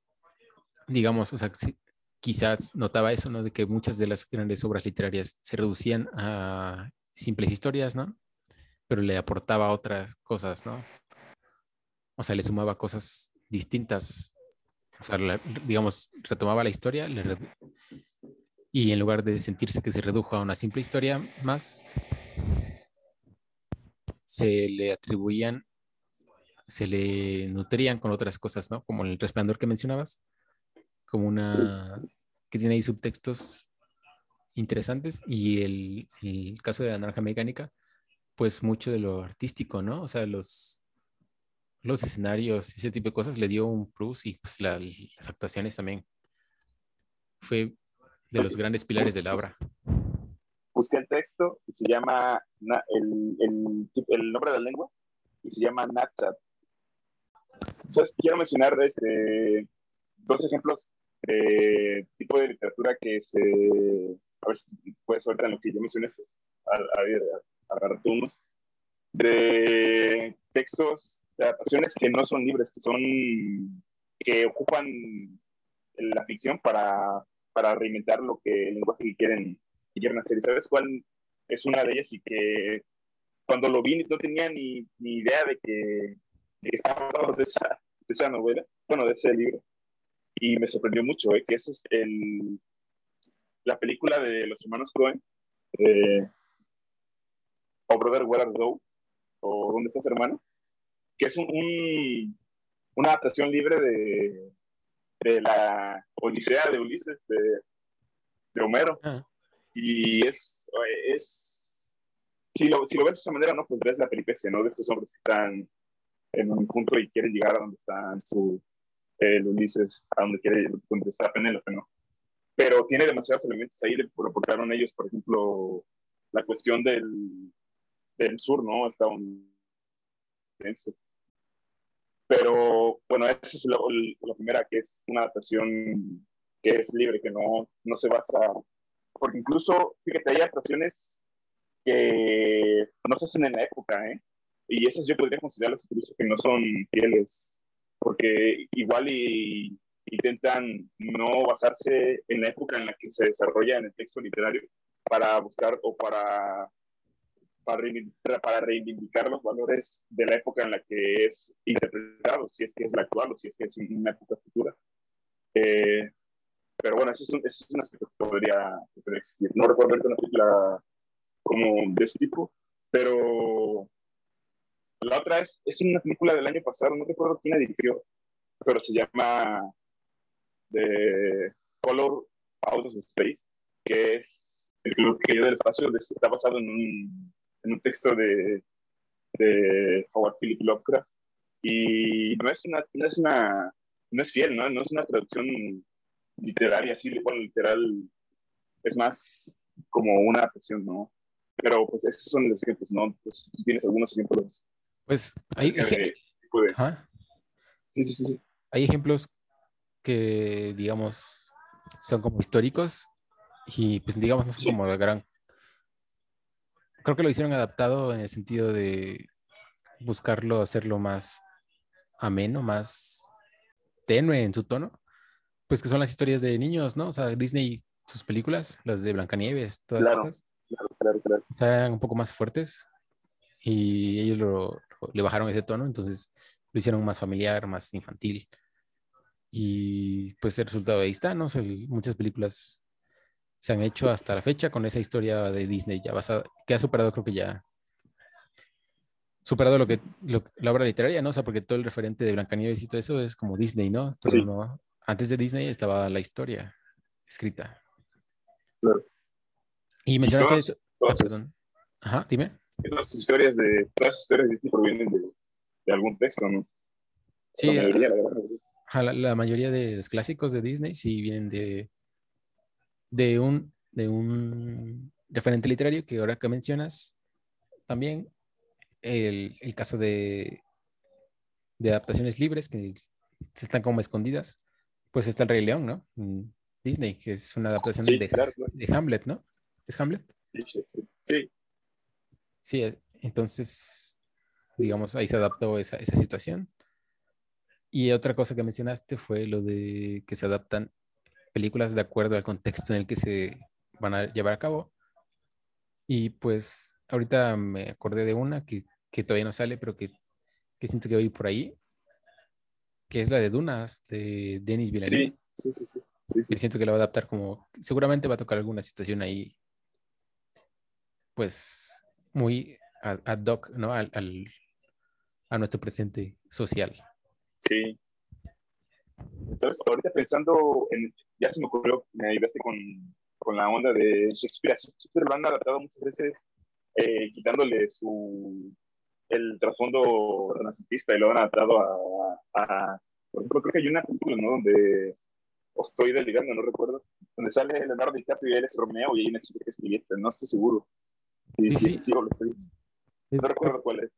digamos, o sea, sí, quizás notaba eso, ¿no? De que muchas de las grandes obras literarias se reducían a simples historias, ¿no? Pero le aportaba otras cosas, ¿no? O sea, le sumaba cosas distintas. O sea, digamos, retomaba la historia y en lugar de sentirse que se redujo a una simple historia más, se le atribuían, se le nutrían con otras cosas, ¿no? Como el resplandor que mencionabas como una que tiene ahí subtextos interesantes y el, el, caso de la naranja mecánica, pues mucho de lo artístico, ¿no? O sea, los, los escenarios, ese tipo de cosas le dio un plus y pues la, las actuaciones también. Fue de los grandes pilares de la obra. Busqué el texto y se llama el, el, el nombre de la lengua y se llama Natsat. Entonces, quiero mencionar este, dos ejemplos eh, tipo de literatura que se, a ver si puedes ver en lo que yo mencioné, a, a agarrarte unos, de textos, de adaptaciones que no son libres, que son, que ocupan la ficción para, para reinventar lo que, el lenguaje que quieren, que quieren hacer. ¿Y sabes cuál es una de ellas? Y que cuando lo vi no tenía ni, ni idea de que, de que estaba de esa, de esa novela, bueno, de ese libro y me sorprendió mucho, ¿eh? que esa es el, la película de los hermanos Cohen, eh, o Brother Where Are Thou, o ¿Dónde estás hermano? Que es un, un, una adaptación libre de, de la Odisea de Ulises, de, de Homero. Ah. Y es, es si, lo, si lo ves de esa manera, no, pues ves la peripecia, ¿no? De estos hombres que están en un punto y quieren llegar a donde está su, el Ulises a donde quiere, donde está Penélope, ¿no? Pero tiene demasiados elementos ahí, le aportaron ellos, por ejemplo, la cuestión del, del sur, ¿no? Estadounidense. Pero bueno, esa es la, la, primera, que es una adaptación que es libre, que no, no se basa, porque incluso, fíjate, hay adaptaciones que no se hacen en la época, ¿eh? Y esas yo podría considerarlas incluso que no son fieles porque igual y intentan no basarse en la época en la que se desarrolla en el texto literario para buscar o para, para, reivindicar los valores de la época en la que es interpretado, si es que es la actual o si es que es una época futura. Eh, pero bueno, eso es, un, eso es un aspecto que podría, existir. No recuerdo una película como de ese tipo, pero la otra es, es una película del año pasado, no recuerdo quién la dirigió, pero se llama The Color Out of Space, que es el que yo del espacio, está basado en un, en un texto de, de Howard Philip Lovecraft. Y no es una, no es una, no es fiel, ¿no? No es una traducción literaria, así, bueno, literal, es más como una adaptación, ¿no? Pero pues esos son los ejemplos, ¿no? Pues tienes algunos ejemplos. Pues hay, sí, sí, sí. hay ejemplos que, digamos, son como históricos y pues digamos no son como la gran... Creo que lo hicieron adaptado en el sentido de buscarlo, hacerlo más ameno, más tenue en su tono, pues que son las historias de niños, ¿no? O sea, Disney, sus películas, las de Blancanieves, todas estas, claro, claro, claro. O sea, eran un poco más fuertes y ellos lo, le bajaron ese tono, entonces lo hicieron más familiar, más infantil. Y pues el resultado ahí está, ¿no? muchas películas se han hecho hasta la fecha con esa historia de Disney ya basada, que ha superado, creo que ya, superado lo que, la obra literaria, ¿no? O sea, porque todo el referente de Blancanieves y todo eso es como Disney, ¿no? Pero no, antes de Disney estaba la historia escrita. Claro. Y mencionaste eso. ah, perdón. Ajá, dime. Todas historias de, todas las historias de Disney provienen de, de algún texto, ¿no? Sí, la mayoría, la, mayoría de los clásicos de Disney sí vienen de, de, un, de un referente literario que ahora que mencionas, también el, el caso de, de adaptaciones libres que se están como escondidas, pues está el Rey León, ¿no? Disney, que es una adaptación de, de, Hamlet, ¿no? ¿Es Hamlet? Sí, sí, sí. Sí, entonces, digamos, ahí se adaptó esa, esa situación. Y otra cosa que mencionaste fue lo de que se adaptan películas de acuerdo al contexto en el que se van a llevar a cabo. Y pues ahorita me acordé de una que, que todavía no sale, pero que, que, siento que voy por ahí, que es la de Dunas, de Denis Villeneuve. Sí, sí, sí. sí, sí. siento que la va a adaptar como, seguramente va a tocar alguna situación ahí, pues muy ad, hoc, ¿no? Al, al, a nuestro presente social. Sí. Entonces, ahorita pensando, en, ya se me ocurrió, me ayudaste con, con la onda de Shakespeare. Shakespeare lo han adaptado muchas veces eh, quitándole su el trasfondo renacentista y lo han adaptado a, por ejemplo, creo que hay una película, ¿no? Donde o estoy delirando, no recuerdo, donde sale Leonardo DiCaprio y él es Romeo y hay una chica que es Julieta, no estoy seguro. Sí, sí, sí, lo estoy. No recuerdo cuál es.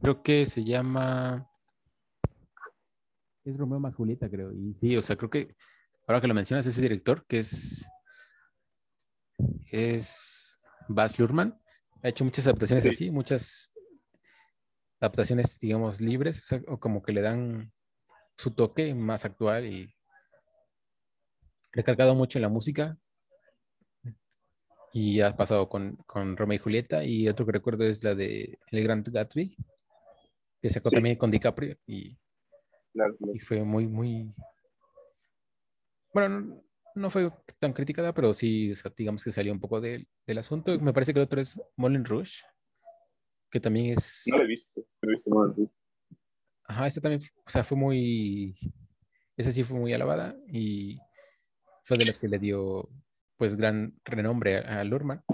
Creo que se llama es Romeo más Julieta, creo. Y sí, o sea, creo que ahora que lo mencionas, ese director que es es Baz Luhrmann, ha hecho muchas adaptaciones así, muchas adaptaciones, digamos, libres, o, sea, o como que le dan su toque más actual y recargado mucho en la música. Y ha pasado con, con Romeo y Julieta. Y otro que recuerdo es la de El Gran Gatsby, que sacó también con DiCaprio. Y y fue muy, muy... Bueno, no, fue tan criticada, pero sí, digamos que salió un poco del asunto. Me parece que el otro es Moulin Rouge, que también es... No lo he visto, no he visto Moulin Rouge. Ajá, esta también, o sea, fue muy... Esa sí fue muy alabada y fue de las que le dio pues gran renombre a, Lurman,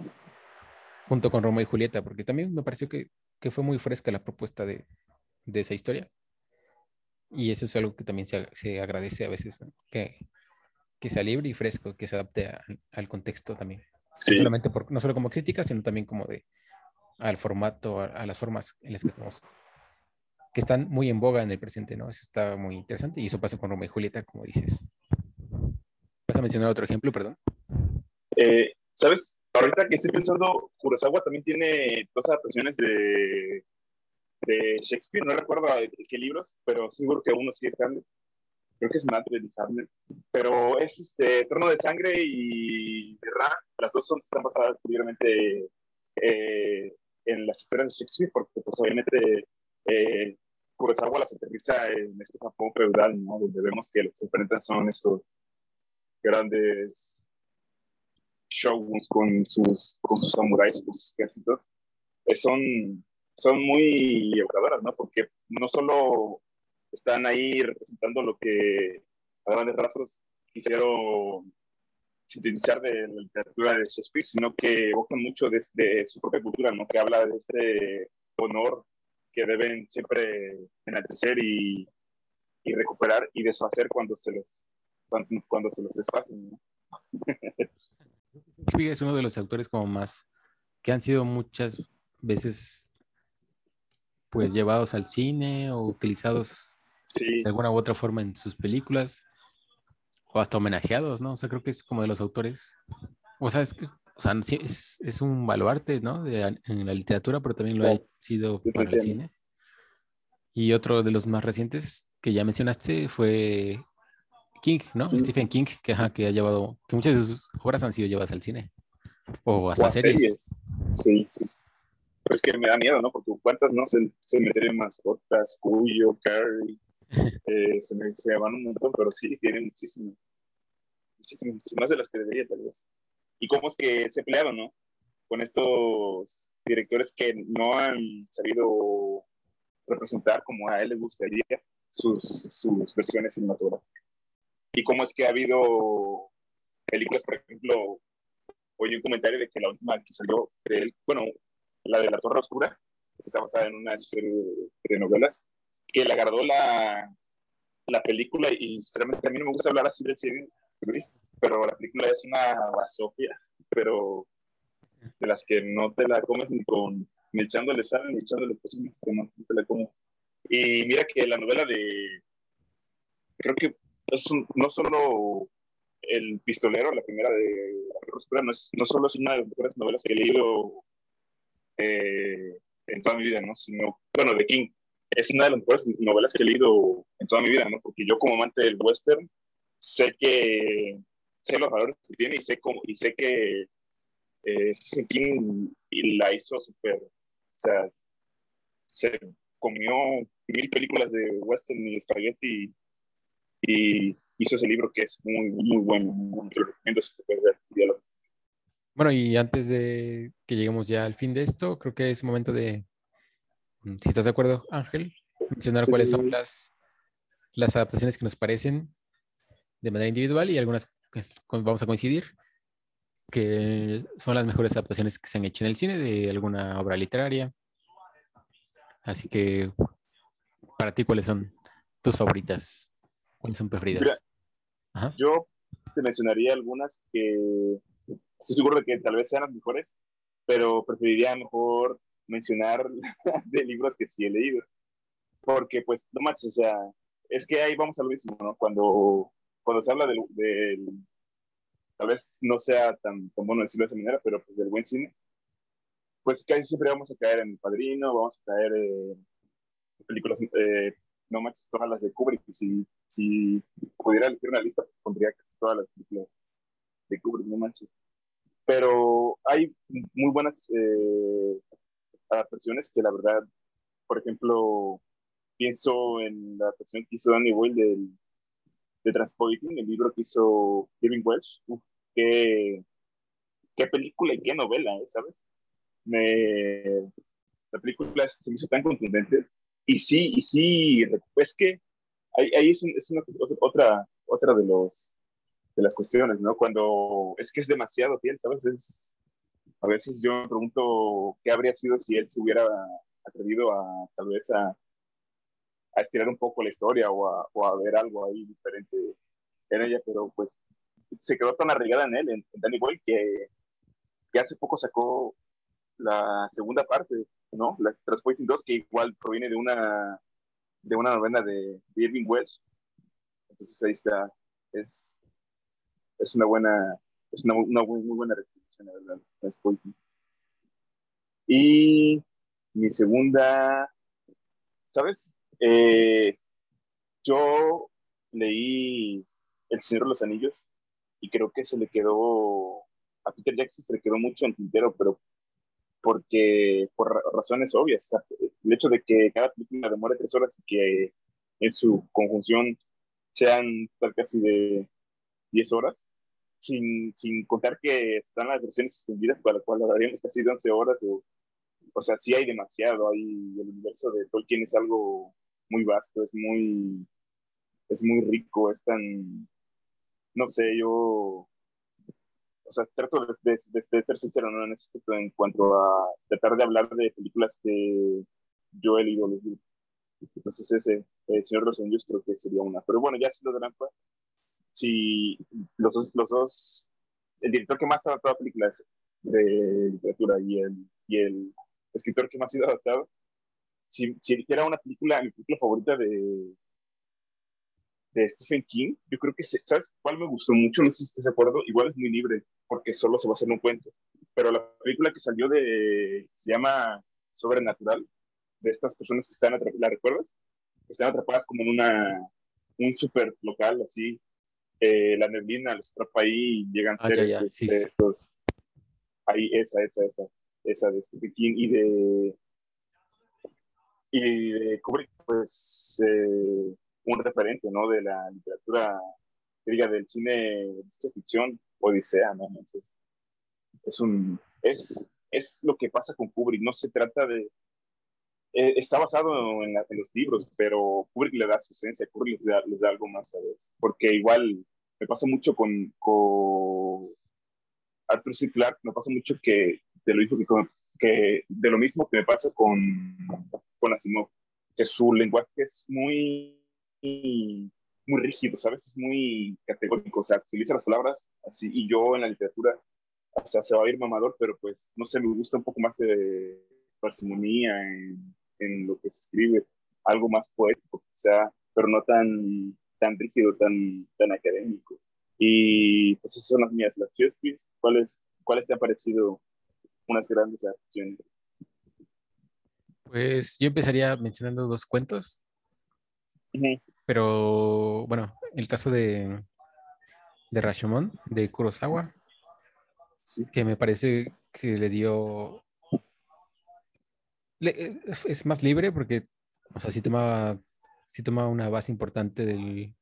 junto con Romeo y Julieta, porque también me pareció que, que fue muy fresca la propuesta de, de esa historia. Y eso es algo que también se, se agradece a veces, que, que, sea libre y fresco, que se adapte al contexto también. No, solamente por, no solo como crítica, sino también como de al formato, a, las formas en las que estamos, que están muy en boga en el presente, ¿no? Eso está muy interesante y eso pasa con Romeo y Julieta, como dices. ¿Vas a mencionar otro ejemplo, perdón? Eh, ¿Sabes? Ahorita que estoy pensando, Kurosawa también tiene dos adaptaciones de de Shakespeare, no recuerdo qué libros, pero seguro que uno sí es grande. creo que es Madre de Harner, pero es este, Trono de Sangre y Ra, las dos son, están basadas primeramente eh, en las historias de Shakespeare, porque pues obviamente eh, Kurosawa las aterriza en este Japón feudal, ¿no? Donde vemos que los que enfrentan son estos grandes shoguns con sus, con sus samuráis, con sus ejércitos. Eh, son, son muy evocadoras, ¿no? Porque no solo están ahí representando lo que a grandes rasgos quisieron sintetizar de la literatura de Shakespeare, sino que evocan mucho de, su propia cultura, ¿no? Que habla de ese honor que deben siempre enaltecer y, y recuperar y deshacer cuando se los, cuando, cuando se los desfacen, ¿no? es uno de los autores como más que han sido muchas veces pues llevados al cine o utilizados de alguna u otra forma en sus películas o hasta homenajeados, ¿no? O sea, creo que es como de los autores. O sea, es que o sea, es, es un baluarte, ¿no? De, en la literatura, pero también lo ha sido para el cine. Y otro de los más recientes que ya mencionaste fue King, ¿no? Stephen King, que, que ha llevado, que muchas de sus obras han sido llevadas al cine. O hasta series. Sí, sí. Pero es que me da miedo, ¿no? Porque cuántas no se, se meterían mascotas, Cuyo, Carrie, eh, se, me, se van un montón, pero sí, tienen muchísimas. Muchísimas, más de las que debería, tal vez. Y cómo es que se pelearon, ¿no? Con estos directores que no han sabido representar como a él le gustaría sus, sus versiones cinematográficas y cómo es que ha habido películas, por ejemplo, oí un comentario de que la última que salió de él, bueno, la de La Torre Oscura, que está basada en una serie de novelas, que le agradó la, la película y realmente a mí no me gusta hablar así del cine, pero la película es una basofia, pero de las que no te la comes ni con ni echándole sal ni echándole cosas, no, te la como. Y mira que la novela de creo que es no solo El Pistolero, la primera de la no, no solo es una de las mejores novelas que he leído eh, en toda mi vida, ¿no? Sino, bueno, de King. Es una de las mejores novelas que he leído en toda mi vida, ¿no? Porque yo como amante del western sé que sé los valores que tiene y sé cómo y sé que eh, King la hizo súper, o sea, se comió mil películas de western y espagueti y hizo ese libro que es muy, muy bueno, muy Bueno, y antes de que lleguemos ya al fin de esto, creo que es momento de, mm, si estás de acuerdo, Ángel, mencionar cuáles son las, las adaptaciones que nos parecen de manera individual y algunas que vamos a coincidir, que son las mejores adaptaciones que se han hecho en el cine de alguna obra literaria. Así que, para ti, ¿cuáles son tus favoritas? ¿Cuáles son preferidas? Yo te mencionaría algunas que estoy seguro de que tal vez sean las mejores, pero preferiría mejor mencionar de libros que sí he leído. Porque, pues, no manches, o sea, es que ahí vamos a lo mismo, ¿no? Cuando, cuando se habla del, tal vez no sea tan, tan bueno decirlo de esa manera, pero pues del buen cine, pues casi siempre vamos a caer en El Padrino, vamos a caer en películas eh, no manches todas las de Kubrick. Si, si pudiera elegir una lista, pondría casi todas las películas de Kubrick, no manches. Pero hay muy buenas eh, adaptaciones que la verdad, por ejemplo, pienso en la adaptación que hizo Danny Boyle del, de Transporting, el libro que hizo Kevin Welsh. Uf, qué, qué película y qué novela, ¿eh? ¿sabes? Me, la película se hizo tan contundente y sí, y sí, es que ahí, ahí es, es una, otra, otra de, los, de las cuestiones, ¿no? Cuando es que es demasiado fiel, ¿sabes? Es, a veces yo me pregunto qué habría sido si él se hubiera atrevido a tal vez a, a estirar un poco la historia o a, o a, ver algo ahí diferente en ella, pero pues se quedó tan arraigada en él, en, Danny Boyle, que, que hace poco sacó la segunda parte ¿no? La Transporting 2, que igual proviene de una, de una novela de, Irving Welsh. Entonces ahí está, es, es una buena, es una, una muy, buena reflexión, la verdad, Transporting. Y mi segunda, ¿sabes? Eh, yo leí El Señor de los Anillos y creo que se le quedó, a Peter Jackson se le quedó mucho en tintero, pero porque por razones obvias, el hecho de que cada película demore tres horas y que en su conjunción sean casi de diez horas, sin, sin contar que están las versiones extendidas para las cuales daríamos casi de 11 horas, o, o sea, sí hay demasiado, hay, el universo de Tolkien es algo muy vasto, es muy, es muy rico, es tan, no sé, yo, o sea, trato de, de, ser sincero ¿no? en, este, en cuanto a tratar de hablar de películas que yo he leído los libros. Entonces ese, el Señor de los Anillos creo que sería una. Pero bueno, ya si lo de Lampa, si los los dos, el director que más ha adaptado películas de literatura y el, y el escritor que más ha sido adaptado, si, si eligiera una película, mi película favorita de, de Stephen King, yo creo que, ¿sabes cuál me gustó mucho? No sé si estás de acuerdo, igual es muy libre, porque solo se va a hacer un cuento, pero la película que salió de, se llama Sobrenatural, de estas personas que están atrapadas, ¿la recuerdas? Que están atrapadas como en una, un super local, así, eh, la neblina los atrapa ahí y llegan ah, seres de, sí, estos, ahí, esa, esa, esa, esa de Stephen King y de y de Kubrick, pues eh, un referente, ¿no? De la literatura, diga, del cine de ficción, Odisea, ¿no? Entonces, es un, es, es lo que pasa con Kubrick, no se trata de, eh, está basado en, los libros, pero Kubrick le da su esencia, Kubrick les da, les da algo más, ¿sabes? Porque igual me pasa mucho con, con Arthur C. Clarke, me pasa mucho que de lo mismo que, que de lo mismo que me pasa con, con Asimov, que su lenguaje es muy muy rígido, ¿sabes? Es muy categórico, o sea, utiliza las palabras así, y yo en la literatura, o sea, se va a ir mamador, pero pues, no sé, me gusta un poco más de parsimonía en, en lo que se escribe, algo más poético, sea, pero no tan, tan rígido, tan, tan académico. Y pues esas son las mías, las ¿cuáles, ¿cuáles te han parecido unas grandes adaptaciones? Pues yo empezaría mencionando dos cuentos. Pero bueno, el caso de, de Rashomon, de Kurosawa, que me parece que le dio... Eh, es más libre porque, o sea, sí toma, sí toma una base importante del,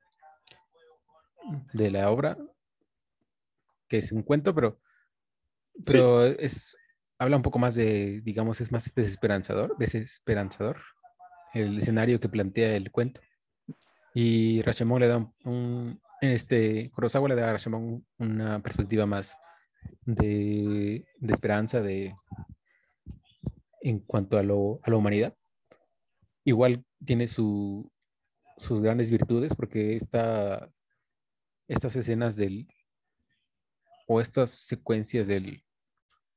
de la obra, que es un cuento, pero, pero es, habla un poco más de, digamos, es más desesperanzador, desesperanzador el escenario que plantea el cuento. Y Rashomon le da un, este, Kurosawa le da a Rashomon una perspectiva más de, esperanza de, en cuanto a, lo, a la humanidad. Igual tiene su, sus grandes virtudes porque esta, estas escenas del, o estas secuencias del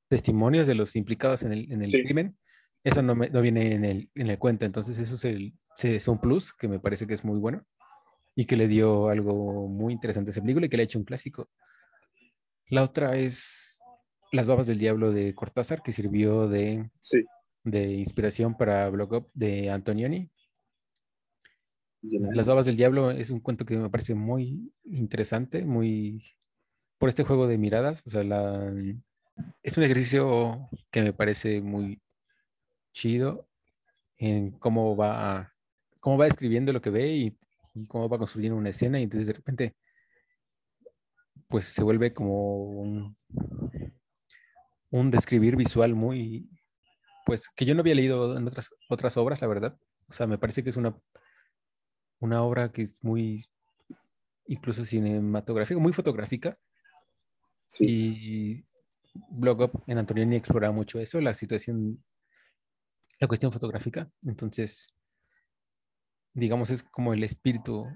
testimonios de los implicados en el, en el crimen, eso no, no viene en el, en el, cuento. Entonces eso es el, es un plus que me parece que es muy bueno y que le dio algo muy interesante a ese película y que le ha hecho un clásico. La otra es Las babas del diablo de Cortázar, que sirvió de, de inspiración para Blog Up de Antonioni. Las babas del diablo es un cuento que me parece muy interesante, muy por este juego de miradas, o sea, la, es un ejercicio que me parece muy chido en cómo va cómo va describiendo lo que ve y, cómo va construyendo una escena y entonces de repente pues se vuelve como un, un describir visual muy pues que yo no había leído en otras otras obras la verdad o sea me parece que es una una obra que es muy incluso cinematográfica muy fotográfica sí. y Blog Up en Antonioni explora mucho eso la situación la cuestión fotográfica entonces digamos, es como el espíritu,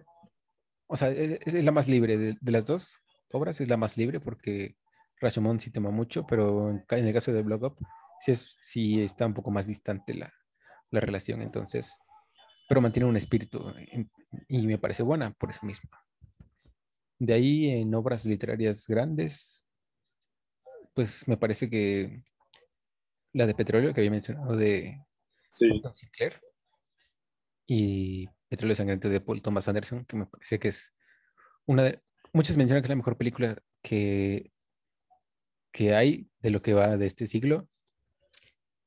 o sea, e-, es, la más libre de, las dos obras, es la más libre porque Rashomon sí tema mucho, pero en, el caso de Block Up sí, es, sí está un poco más distante la, la relación, entonces, pero mantiene un espíritu y me parece buena por eso mismo. De ahí en obras literarias grandes, pues me parece que la de petróleo que había mencionado de sí. Sinclair y Petróleo Sangriento de Paul Thomas Anderson, que me parece que es una de... Muchos mencionan que es la mejor película que, que hay de lo que va de este siglo.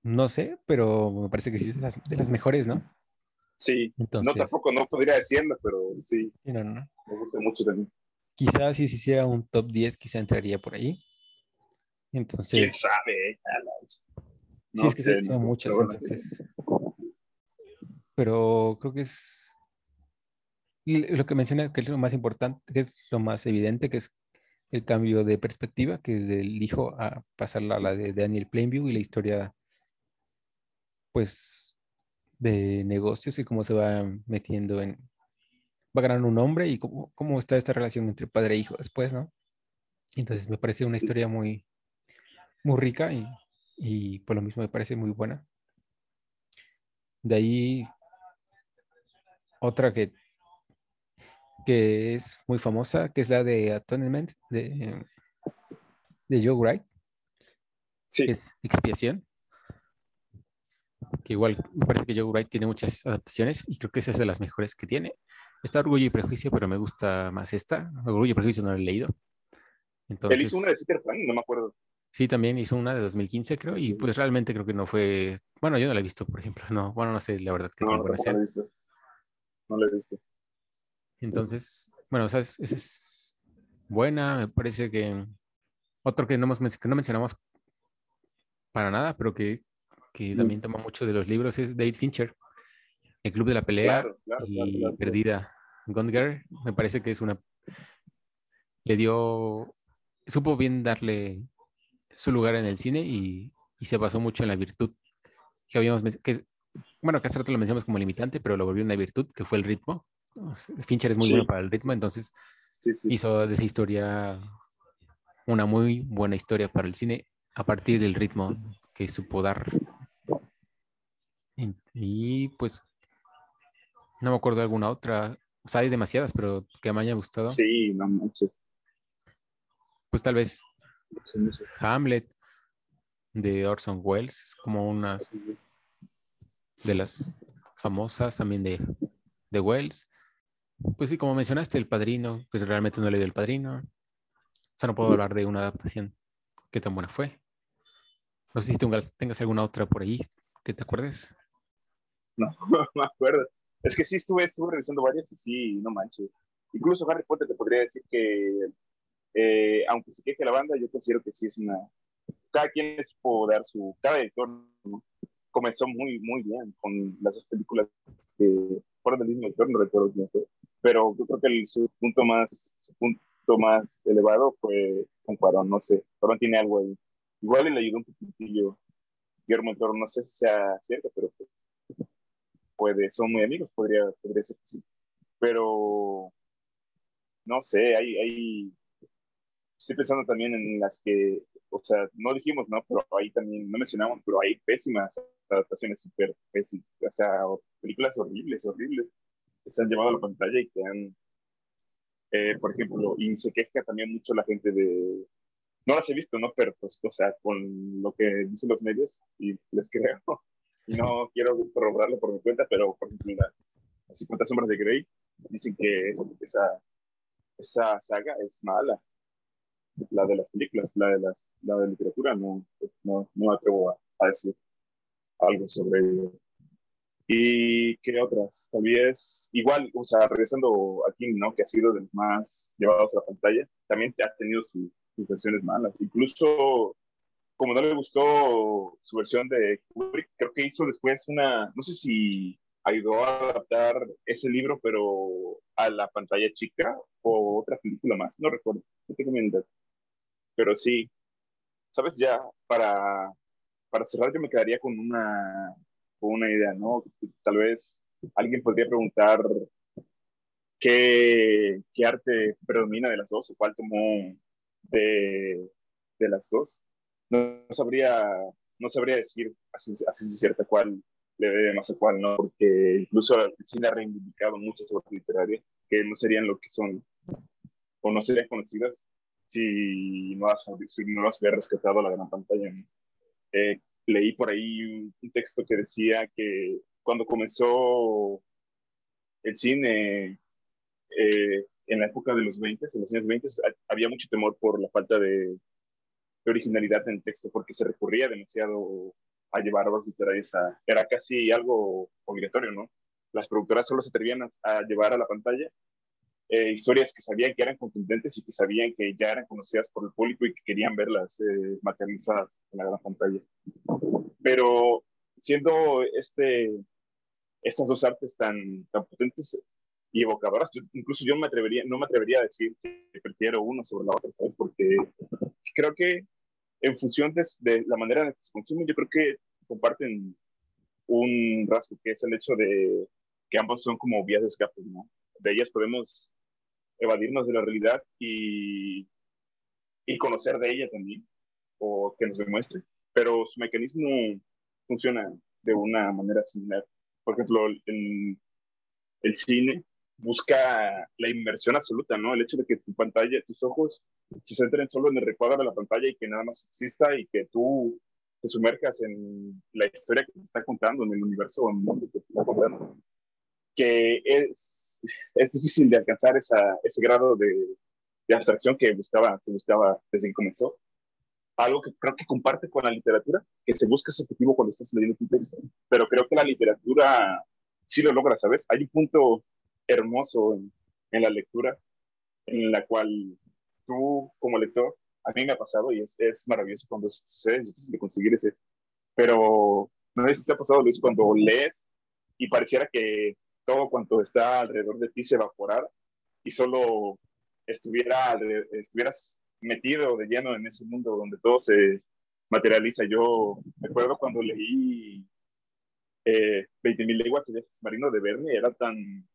No sé, pero me parece que sí es de las, de las mejores, ¿no? Sí, Entonces, no tampoco, no podría decirlo, pero sí. no, no. Me gusta mucho también. Quizás si se hiciera un top 10, quizá entraría por ahí. Entonces. ¿Quién sabe? No sí, es que son muchas, entonces. Pero creo que es lo que menciona que es lo más importante, que es lo más evidente, que es el cambio de perspectiva, que es del hijo a pasarla a la de Daniel Plainview y la historia, pues, de negocios y cómo se va metiendo en, va ganando un nombre y cómo, cómo está esta relación entre padre e hijo después, ¿no? Entonces me parece una historia muy, muy rica y, y por lo mismo me parece muy buena. De ahí otra que, que es muy famosa, que es la de Atonement de, de Joe Wright. Sí. Es Expiación. Que igual me parece que Joe Wright tiene muchas adaptaciones y creo que esa es de las mejores que tiene. Está Orgullo y Prejuicio, pero me gusta más esta. Orgullo y Prejuicio no la he leído. Entonces, Él hizo una de Peter Pan, no me acuerdo. Sí, también hizo una de 2015, creo, y pues realmente creo que no fue. Bueno, yo no la he visto, por ejemplo. No, bueno, no sé la verdad que no, buena sea. No la he visto. Entonces, bueno, o sea, esa es buena. Me parece que otro que no, hemos, que no mencionamos para nada, pero que, que también toma mucho de los libros es David Fincher. El Club de la Pelea y Perdida. Gone Girl, me parece que es una. Le dio. Supo bien darle su lugar en el cine y, y se basó mucho en la virtud que habíamos que bueno, que hace rato lo mencionamos como limitante, pero lo volvió una virtud, que fue el ritmo. Fincher es muy bueno para el ritmo, entonces hizo de esa historia una muy buena historia para el cine a partir del ritmo que supo dar. Y, pues no me acuerdo de alguna otra. O sea, hay demasiadas, pero que me haya gustado. Sí, no mucho. Pues tal vez Hamlet de Orson Welles es como unas de las famosas también de, de Wells. Pues sí, como mencionaste, El Padrino, que realmente no le dio El Padrino. O sea, no puedo hablar de una adaptación que tan buena fue. No sé si tengas, alguna otra por ahí que te acuerdes. No, no me acuerdo. Es que sí estuve, estuve revisando varias y sí, no manches. Incluso Harry Potter te podría decir que, eh, aunque se queje la banda, yo considero que sí es una... Cada quien les puede dar su... Cada editor comenzó muy, muy bien con las dos películas que fueron del mismo autor, no recuerdo quién fue, pero yo creo que el, su punto más, su punto más elevado fue con Cuarón, no sé, Cuarón tiene algo ahí. Igual le ayudó un poquitillo Guillermo del Toro, no sé si sea cierto, pero pues, puede, son muy amigos, podría, podría ser que sí. Pero, no sé, hay, hay, estoy pensando también en las que, o sea, no dijimos, ¿no? Pero ahí también, no mencionamos, pero hay pésimas adaptaciones súper pésimas, o sea, películas horribles, horribles, que se han llevado a la pantalla y que han, eh, por ejemplo, y se queja también mucho la gente de, no las he visto, ¿no? Pero pues, o sea, con lo que dicen los medios, y les creo, y no quiero corroborarlo por mi cuenta, pero por ejemplo, las 50 sombras de Grey dicen que esa, esa saga es mala, la de las películas, la de, las, la de literatura, no, no, no atrevo a decir algo sobre ello. ¿Y qué otras? También es igual, o sea, regresando aquí, ¿no? Que ha sido de los más llevados a la pantalla, también ha tenido sus versiones malas. Incluso, como no le gustó su versión de Kubrick, creo que hizo después una, no sé si ayudó a adaptar ese libro, pero a la pantalla chica o otra película más, no recuerdo, no tengo Pero sí, sabes, ya para para cerrar, yo me quedaría con una, con una idea, ¿no? Tal vez alguien podría preguntar qué, qué arte predomina de las dos o cuál tomó de, de las dos. No, sabría, no sabría decir así, así cierta cuál le debe más a cuál, ¿no? Porque incluso el cine ha reivindicado muchas obras literarias que no serían lo que son o no serían conocidas si no las, si no las hubiera rescatado a la gran pantalla. ¿no? Eh, leí por ahí un, texto que decía que cuando comenzó el cine eh, en la época de los 20, en los años 20, había mucho temor por la falta de, originalidad en el texto, porque se recurría demasiado a llevar obras literarias a... Era casi algo obligatorio, ¿no? Las productoras solo se atrevían a, llevar a la pantalla eh, historias que sabían que eran contundentes y que sabían que ya eran conocidas por el público y que querían verlas eh, materializadas en la gran pantalla. Pero siendo este, estas dos artes tan, tan potentes, y evocadoras. incluso yo me atrevería, no me atrevería a decir que prefiero uno sobre la otra, ¿sabes? Porque creo que en función de, la manera en la que se consumen, yo creo que comparten un rasgo que es el hecho de que ambos son como vías de escape, ¿no? De ellas podemos evadirnos de la realidad y, y conocer de ella también, o que nos demuestre. Pero su mecanismo funciona de una manera similar. Por ejemplo, en el cine busca la inmersión absoluta, ¿no? El hecho de que tu pantalla, tus ojos se centren solo en el recuadro de la pantalla y que nada más exista y que tú te sumerjas en la historia que te está contando, en el universo o en el mundo que te está contando. Que es, es difícil de alcanzar esa, ese grado de, de abstracción que buscaba, se buscaba desde que comenzó. Algo que creo que comparte con la literatura, que se busca ese objetivo cuando estás leyendo un texto, pero creo que la literatura sí lo logra, ¿sabes? Hay un punto hermoso en, en, la lectura, en la cual tú como lector, a mí me ha pasado y es, es maravilloso cuando sucede, es difícil de conseguir ese, pero no sé si te ha pasado, Luis, cuando lees y pareciera que todo cuanto está alrededor de ti se evaporara y solo estuviera, estuvieras metido de lleno en ese mundo donde todo se materializa. Yo me acuerdo cuando leí eh, 20.000 leguas de Marino de Verne, era tan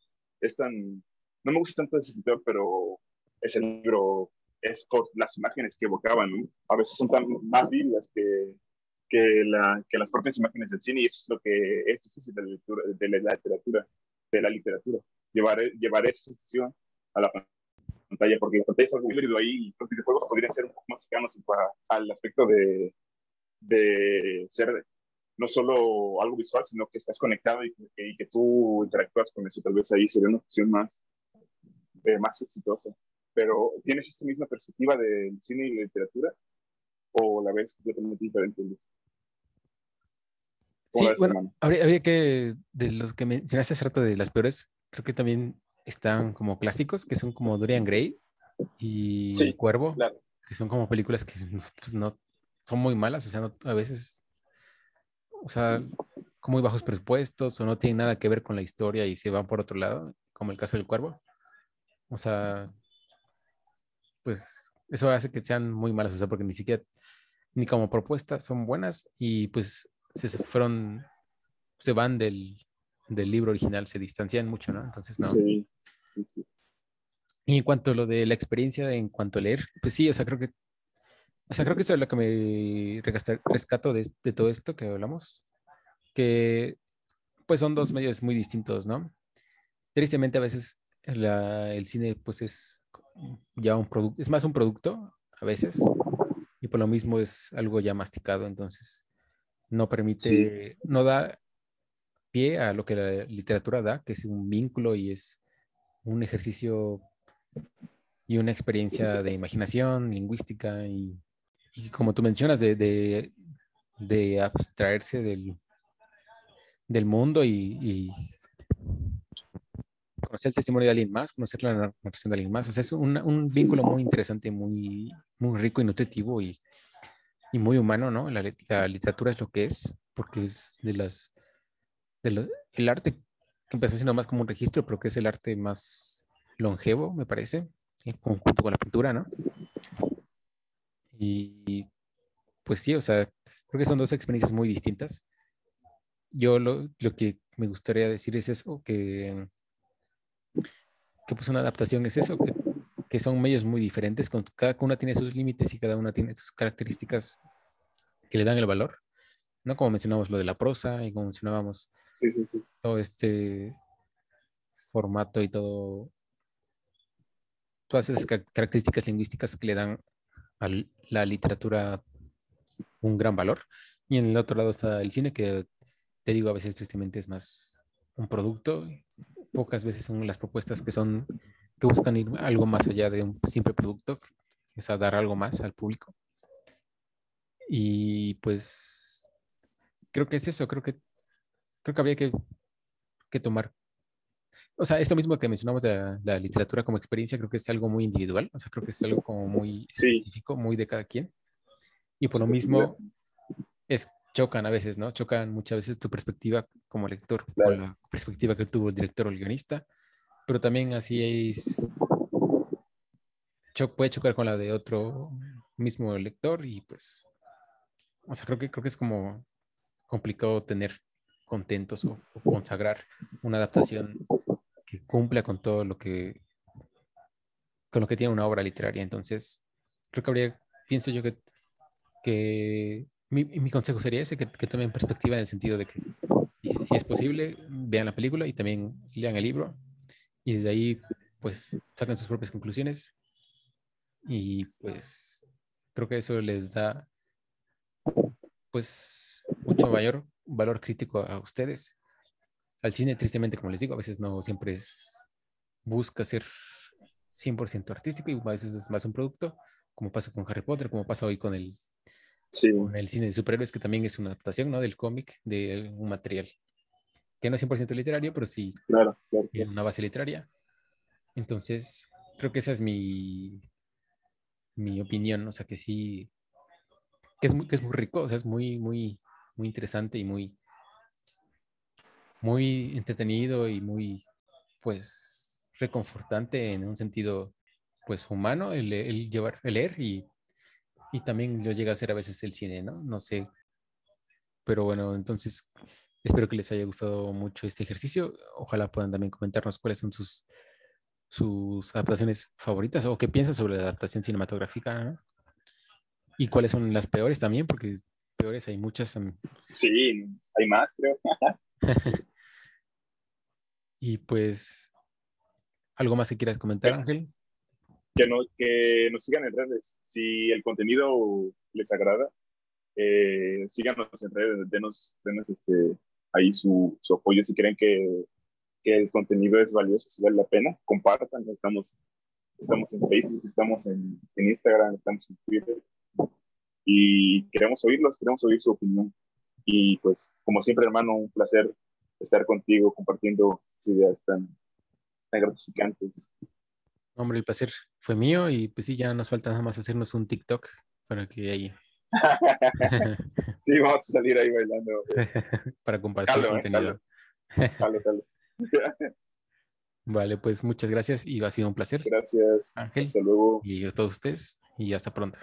es tan, no me gusta tanto ese escritor, pero ese libro es por las imágenes que evocaban, ¿no? A veces son tan más vivas que, que, la, que las propias imágenes del cine y eso es lo que es difícil de la, lectura, de la literatura, de la literatura, llevar, llevar esa sensación a la pantalla, porque la pantalla es algo híbrido ahí y los videojuegos podrían ser un poco más cercanos al aspecto de, de ser no solo algo visual, sino que estás conectado y que, tú interactúas con eso. Tal vez ahí sería una opción más, eh, más exitosa. Pero ¿tienes esta misma perspectiva del cine y la literatura? ¿O la ves completamente diferente? Sí, bueno, habría, que, de los que mencionaste hace rato de las peores, creo que también están como clásicos, que son como Dorian Gray y Cuervo, que son como películas que pues, no son muy malas, o sea, a veces o sea, con muy bajos presupuestos o no tienen nada que ver con la historia y se van por otro lado, como el caso del cuervo. O sea, pues eso hace que sean muy malas, o sea, porque ni siquiera, ni como propuesta son buenas y pues se fueron, se van del, del libro original, se distancian mucho, ¿no? Entonces, no. Sí, sí, sí. Y en cuanto a lo de la experiencia, en cuanto a leer, pues sí, o sea, creo que o sea, creo que eso es lo que me rescato de, de todo esto que hablamos, que pues son dos medios muy distintos, ¿no? Tristemente a veces el cine pues es ya un producto, es más un producto a veces, y por lo mismo es algo ya masticado, entonces no permite, no da pie a lo que la literatura da, que es un vínculo y es un ejercicio y una experiencia de imaginación lingüística y y como tú mencionas, de, de, abstraerse del, del mundo y, conocer el testimonio de alguien más, conocer la narración de alguien más. O sea, es un, un vínculo muy interesante, muy, muy rico y nutritivo y, y muy humano, ¿no? La, la, literatura es lo que es, porque es de las... De el arte que empezó siendo más como un registro, pero que es el arte más longevo, me parece, en conjunto con la pintura, ¿no? Y pues sí, o sea, creo que son dos experiencias muy distintas. Yo lo, lo que me gustaría decir es eso, que, que pues una adaptación es eso, que, que son medios muy diferentes, con, cada una tiene sus límites y cada una tiene sus características que le dan el valor, ¿no? Como mencionamos lo de la prosa y como mencionábamos sí, sí, sí. todo este formato y todo, todas esas características lingüísticas que le dan a la literatura un gran valor. Y en el otro lado está el cine, que te digo, a veces tristemente es más un producto pocas veces son las propuestas que son, que buscan ir algo más allá de un simple producto, o sea, dar algo más al público. Y pues creo que es eso, creo que creo que habría que, que tomar o sea, esto mismo que mencionamos de la, literatura como experiencia, creo que es algo muy individual, o sea, creo que es algo como muy específico, muy de cada quien. Y por lo mismo, es, chocan a veces, ¿no? Chocan muchas veces tu perspectiva como lector con la perspectiva que tuvo el director o el guionista, pero también así es, puede chocar con la de otro mismo lector y pues, o sea, creo que, creo que es como complicado tener contentos o consagrar una adaptación que cumpla con todo lo que con lo que tiene una obra literaria. Entonces, creo que habría, pienso yo que, que mi, mi consejo sería ese, que, que, tomen perspectiva en el sentido de que, si es posible, vean la película y también lean el libro y de ahí, pues, saquen sus propias conclusiones y, pues, creo que eso les da, pues, mucho mayor valor crítico a ustedes. Al cine, tristemente, como les digo, a veces no siempre es, busca ser 100% artístico y a veces es más un producto, como pasa con Harry Potter, como pasa hoy con el, con el cine de superhéroes, que también es una adaptación ¿no? del cómic, de un material que no es 100% literario, pero sí claro, tiene una base literaria. Entonces, creo que esa es mi, mi opinión, o sea, que sí, que es muy, que es muy rico, o sea, es muy, muy, muy interesante y muy, muy entretenido y muy, pues, reconfortante en un sentido, pues, humano, el, llevar, el leer y, y también lo llega a ser a veces el cine, ¿no? No sé. Pero bueno, entonces espero que les haya gustado mucho este ejercicio. Ojalá puedan también comentarnos cuáles son sus, sus adaptaciones favoritas o qué piensan sobre la adaptación cinematográfica, ¿no? Y cuáles son las peores también, porque peores hay muchas también. Sí, hay más, creo. y pues, ¿algo más que quieras comentar, Ángel? Que, no, que nos sigan en redes. Si el contenido les agrada, eh, síganos en redes, denos, denos este, ahí su, su, apoyo si creen que, que, el contenido es valioso, si vale la pena, compartan. Estamos, estamos en Facebook, estamos en, en Instagram, estamos en Twitter y queremos oírlos, queremos oír su opinión. Y pues, como siempre, hermano, un placer estar contigo compartiendo ideas tan, tan gratificantes. Hombre, el placer fue mío y pues sí, ya nos falta nada más hacernos un TikTok para que ahí... sí, vamos a salir ahí bailando. para compartir el ¿eh? contenido. vale, pues muchas gracias y ha sido un placer. Gracias. Ángel. Hasta luego. Y a todos ustedes y hasta pronto.